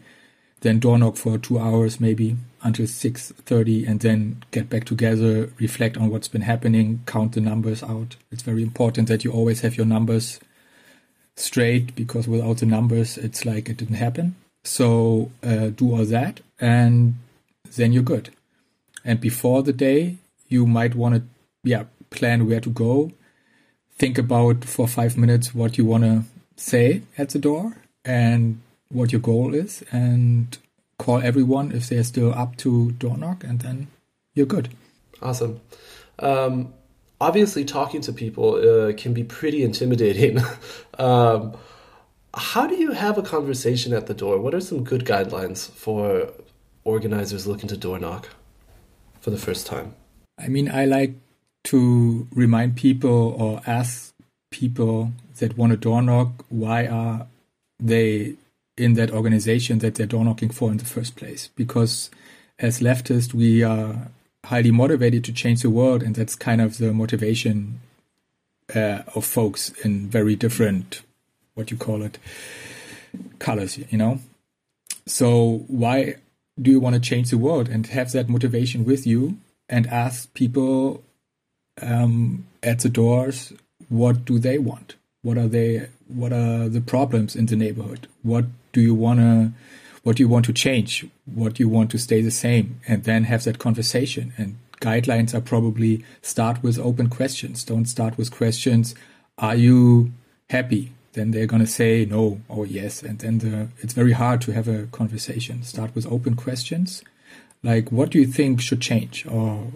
then door knock for two hours maybe until 6:30, and then get back together, reflect on what's been happening, count the numbers out. It's very important that you always have your numbers straight because without the numbers, it's like it didn't happen. So uh, do all that, and then you're good. And before the day, you might want to, yeah, plan where to go. Think about for five minutes what you want to say at the door and what your goal is, and call everyone if they're still up to door knock, and then you're good. Awesome. Um, obviously, talking to people uh, can be pretty intimidating. um, how do you have a conversation at the door? What are some good guidelines for organizers looking to door knock for the first time? I mean, I like to remind people or ask people that want to door knock why are they in that organization that they're door knocking for in the first place? Because as leftists, we are highly motivated to change the world, and that's kind of the motivation uh, of folks in very different what you call it colors you know so why do you want to change the world and have that motivation with you and ask people um, at the doors what do they want? What are they what are the problems in the neighborhood? What do you want to what do you want to change? What do you want to stay the same? And then have that conversation. And guidelines are probably start with open questions. Don't start with questions are you happy then they're going to say no or yes. And then the, it's very hard to have a conversation. Start with open questions like, what do you think should change? Or,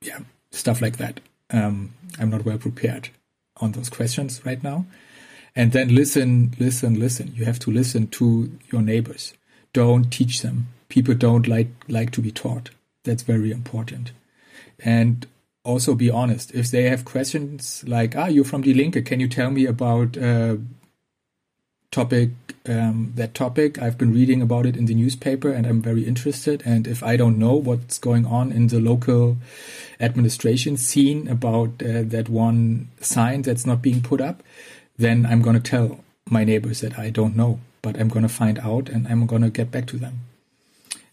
yeah, stuff like that. Um, I'm not well prepared on those questions right now. And then listen, listen, listen. You have to listen to your neighbors. Don't teach them. People don't like like to be taught. That's very important. And also be honest. If they have questions like, "Ah, you're from Die Linke. Can you tell me about uh, topic um, that topic i've been reading about it in the newspaper and i'm very interested and if i don't know what's going on in the local administration scene about uh, that one sign that's not being put up then i'm going to tell my neighbors that i don't know but i'm going to find out and i'm going to get back to them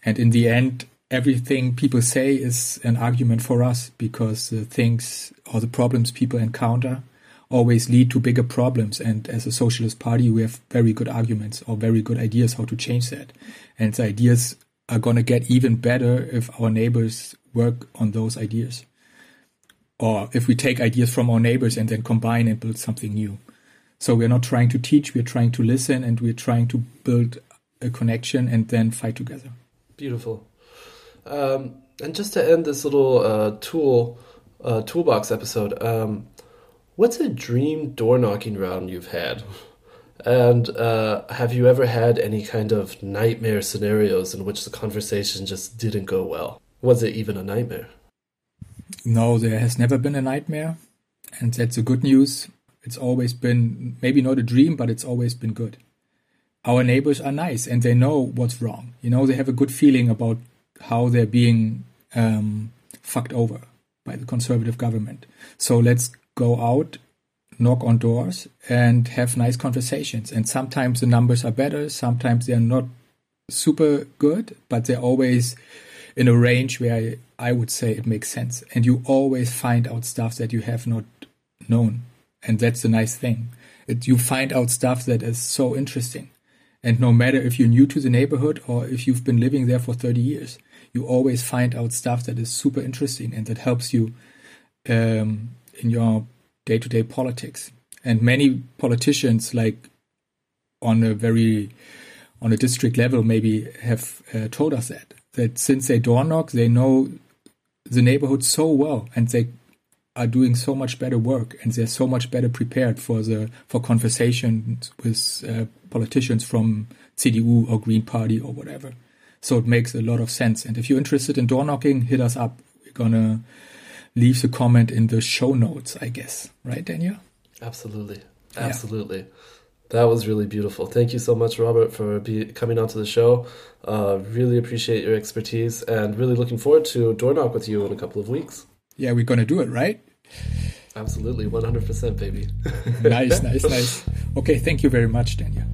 and in the end everything people say is an argument for us because the things or the problems people encounter always lead to bigger problems. And as a socialist party, we have very good arguments or very good ideas how to change that. And the ideas are going to get even better if our neighbors work on those ideas. Or if we take ideas from our neighbors and then combine and build something new. So we're not trying to teach, we're trying to listen and we're trying to build a connection and then fight together. Beautiful. Um, and just to end this little uh, tool uh, toolbox episode, um, What's a dream door knocking round you've had? And uh, have you ever had any kind of nightmare scenarios in which the conversation just didn't go well? Was it even a nightmare? No, there has never been a nightmare. And that's the good news. It's always been maybe not a dream, but it's always been good. Our neighbors are nice and they know what's wrong. You know, they have a good feeling about how they're being um, fucked over by the conservative government. So let's go out, knock on doors, and have nice conversations. And sometimes the numbers are better, sometimes they're not super good, but they're always in a range where I, I would say it makes sense. And you always find out stuff that you have not known. And that's the nice thing. It, you find out stuff that is so interesting. And no matter if you're new to the neighborhood or if you've been living there for 30 years, you always find out stuff that is super interesting and that helps you um, in your day to day politics. And many politicians, like on a very on a district level, maybe have uh, told us that that since they door knock, they know the neighborhood so well, and they are doing so much better work, and they're so much better prepared for the for conversations with uh, politicians from CDU or Green Party or whatever. So it makes a lot of sense. And if you're interested in door knocking, hit us up. We're gonna leave the comment in the show notes, I guess. Right, Daniel? Absolutely. Absolutely. Yeah. That was really beautiful. Thank you so much, Robert, for be, coming onto the show. Uh, really appreciate your expertise and really looking forward to door knock with you in a couple of weeks. Yeah, we're going to do it, right? Absolutely. 100%, baby. nice, nice, nice. Okay, thank you very much, Daniel.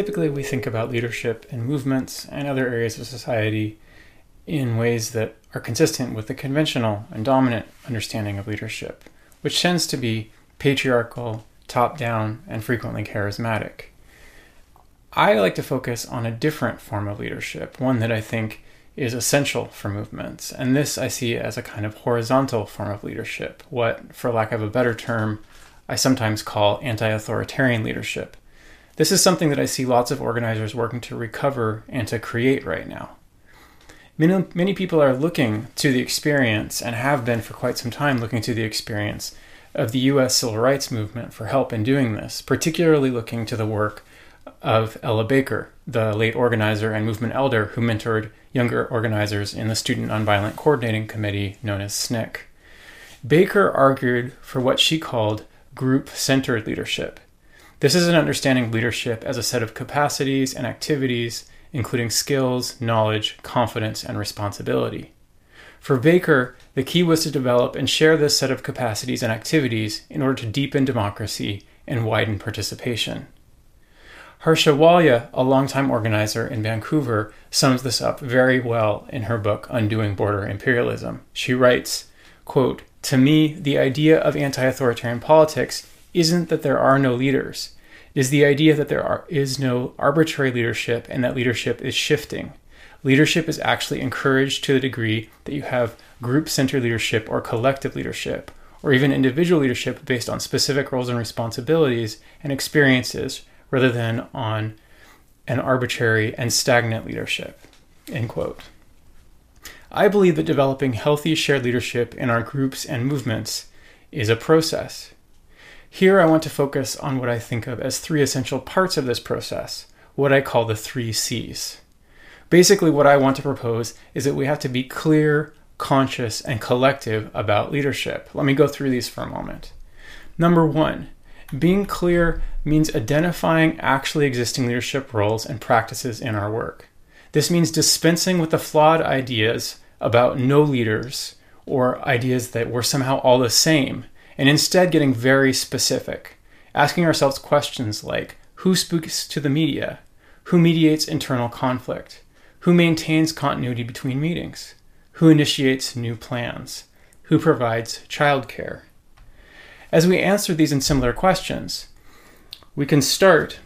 Typically we think about leadership in movements and other areas of society in ways that are consistent with the conventional and dominant understanding of leadership, which tends to be patriarchal, top down, and frequently charismatic. I like to focus on a different form of leadership, one that I think is essential for movements, and this I see as a kind of horizontal form of leadership, what, for lack of a better term, I sometimes call anti authoritarian leadership this is something that I see lots of organizers working to recover and to create right now. Many, many people are looking to the experience, and have been for quite some time looking to the experience of the US civil rights movement for help in doing this, particularly looking to the work of Ella Baker, the late organizer and movement elder who mentored younger organizers in the Student Nonviolent Coordinating Committee known as SNCC. Baker argued for what she called group centered leadership, this is an understanding of leadership as a set of capacities and activities, including skills, knowledge, confidence, and responsibility. For Baker, the key was to develop and share this set of capacities and activities in order to deepen democracy and widen participation. Harsha Walia, a longtime organizer in Vancouver, sums this up very well in her book Undoing Border Imperialism. She writes, quote, To me, the idea of anti authoritarian politics isn't that there are no leaders. It is the idea that there are, is no arbitrary leadership and that leadership is shifting. Leadership is actually encouraged to the degree that you have group centered leadership or collective leadership, or even individual leadership based on specific roles and responsibilities and experiences rather than on an arbitrary and stagnant leadership. End quote. I believe that developing healthy shared leadership in our groups and movements is a process. Here, I want to focus on what I think of as three essential parts of this process, what I call the three C's. Basically, what I want to propose is that we have to be clear, conscious, and collective about leadership. Let me go through these for a moment. Number one, being clear means identifying actually existing leadership roles and practices in our work. This means dispensing with the flawed ideas about no leaders or ideas that we're somehow all the same, and instead getting very specific, asking ourselves questions like who speaks to the media? Who mediates internal conflict? Who maintains continuity between meetings? Who initiates new plans? Who provides childcare? As we answer these and similar questions, we can start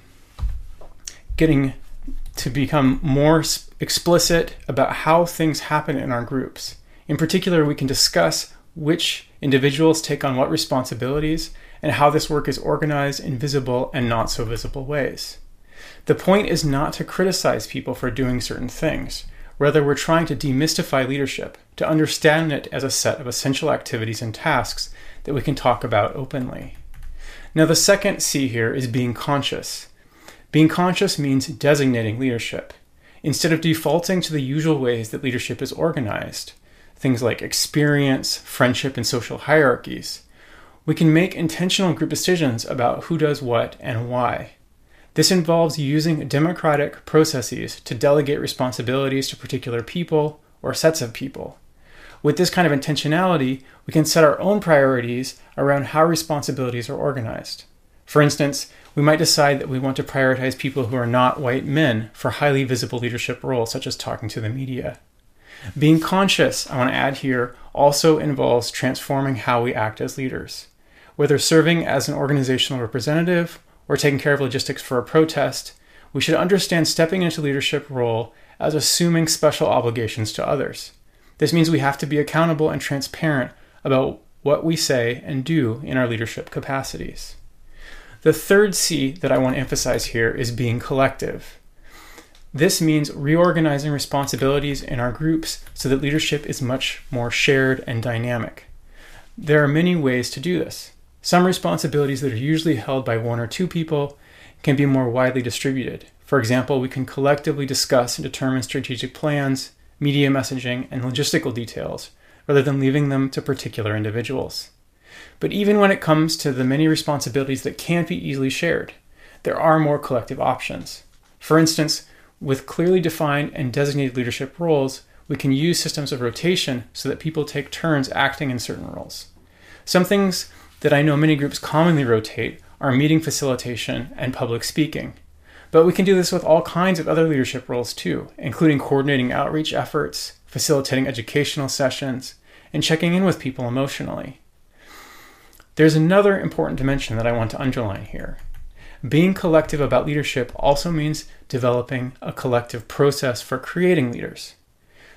getting to become more explicit about how things happen in our groups. In particular, we can discuss which individuals take on what responsibilities and how this work is organized in visible and not so visible ways. The point is not to criticize people for doing certain things. Rather, we're trying to demystify leadership, to understand it as a set of essential activities and tasks that we can talk about openly. Now, the second C here is being conscious. Being conscious means designating leadership. Instead of defaulting to the usual ways that leadership is organized, things like experience, friendship, and social hierarchies, we can make intentional group decisions about who does what and why. This involves using democratic processes to delegate responsibilities to particular people or sets of people. With this kind of intentionality, we can set our own priorities around how responsibilities are organized. For instance, we might decide that we want to prioritize people who are not white men for highly visible leadership roles, such as talking to the media. Being conscious, I want to add here, also involves transforming how we act as leaders. Whether serving as an organizational representative or taking care of logistics for a protest, we should understand stepping into leadership role as assuming special obligations to others. This means we have to be accountable and transparent about what we say and do in our leadership capacities. The third C that I want to emphasize here is being collective. This means reorganizing responsibilities in our groups so that leadership is much more shared and dynamic. There are many ways to do this. Some responsibilities that are usually held by one or two people can be more widely distributed. For example, we can collectively discuss and determine strategic plans, media messaging, and logistical details, rather than leaving them to particular individuals. But even when it comes to the many responsibilities that can't be easily shared, there are more collective options. For instance, with clearly defined and designated leadership roles, we can use systems of rotation so that people take turns acting in certain roles. Some things that I know many groups commonly rotate are meeting facilitation and public speaking. But we can do this with all kinds of other leadership roles too, including coordinating outreach efforts, facilitating educational sessions, and checking in with people emotionally. There's another important dimension that I want to underline here. Being collective about leadership also means developing a collective process for creating leaders.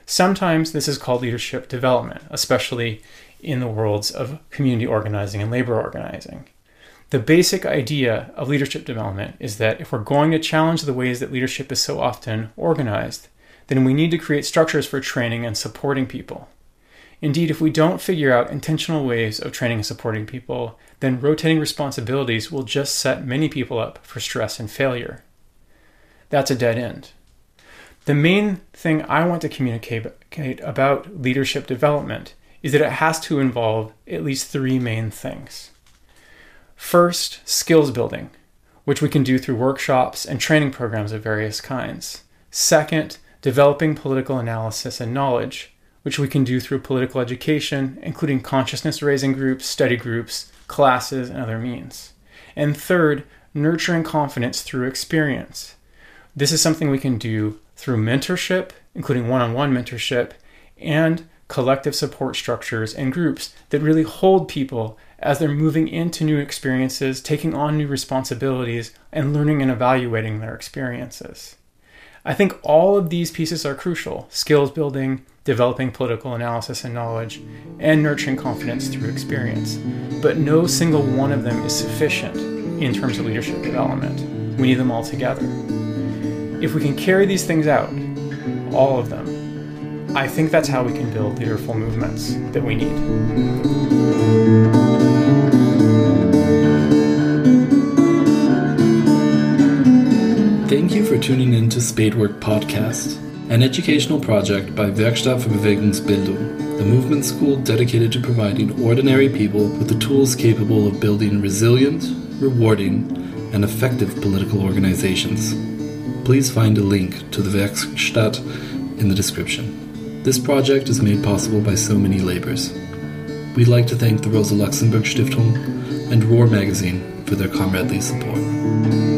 Sometimes this is called leadership development, especially in the worlds of community organizing and labor organizing. The basic idea of leadership development is that if we're going to challenge the ways that leadership is so often organized, then we need to create structures for training and supporting people. Indeed, if we don't figure out intentional ways of training and supporting people, then rotating responsibilities will just set many people up for stress and failure. That's a dead end. The main thing I want to communicate about leadership development is that it has to involve at least three main things. First, skills building, which we can do through workshops and training programs of various kinds. Second, developing political analysis and knowledge, which we can do through political education, including consciousness raising groups, study groups, classes, and other means. And third, nurturing confidence through experience. This is something we can do through mentorship, including one on one mentorship, and collective support structures and groups that really hold people as they're moving into new experiences, taking on new responsibilities, and learning and evaluating their experiences. I think all of these pieces are crucial skills building, developing political analysis and knowledge, and nurturing confidence through experience. But no single one of them is sufficient in terms of leadership development. we need them all together. If we can carry these things out, all of them, I think that's how we can build leaderful movements that we need. Thank you for tuning in to Spadework Podcast, an educational project by Werkstatt für Bewegungsbildung, the movement school dedicated to providing ordinary people with the tools capable of building resilient, rewarding, and effective political organizations. Please find a link to the Werkstatt in the description. This project is made possible by so many labors. We'd like to thank the Rosa Luxemburg Stiftung and Roar Magazine for their comradely support.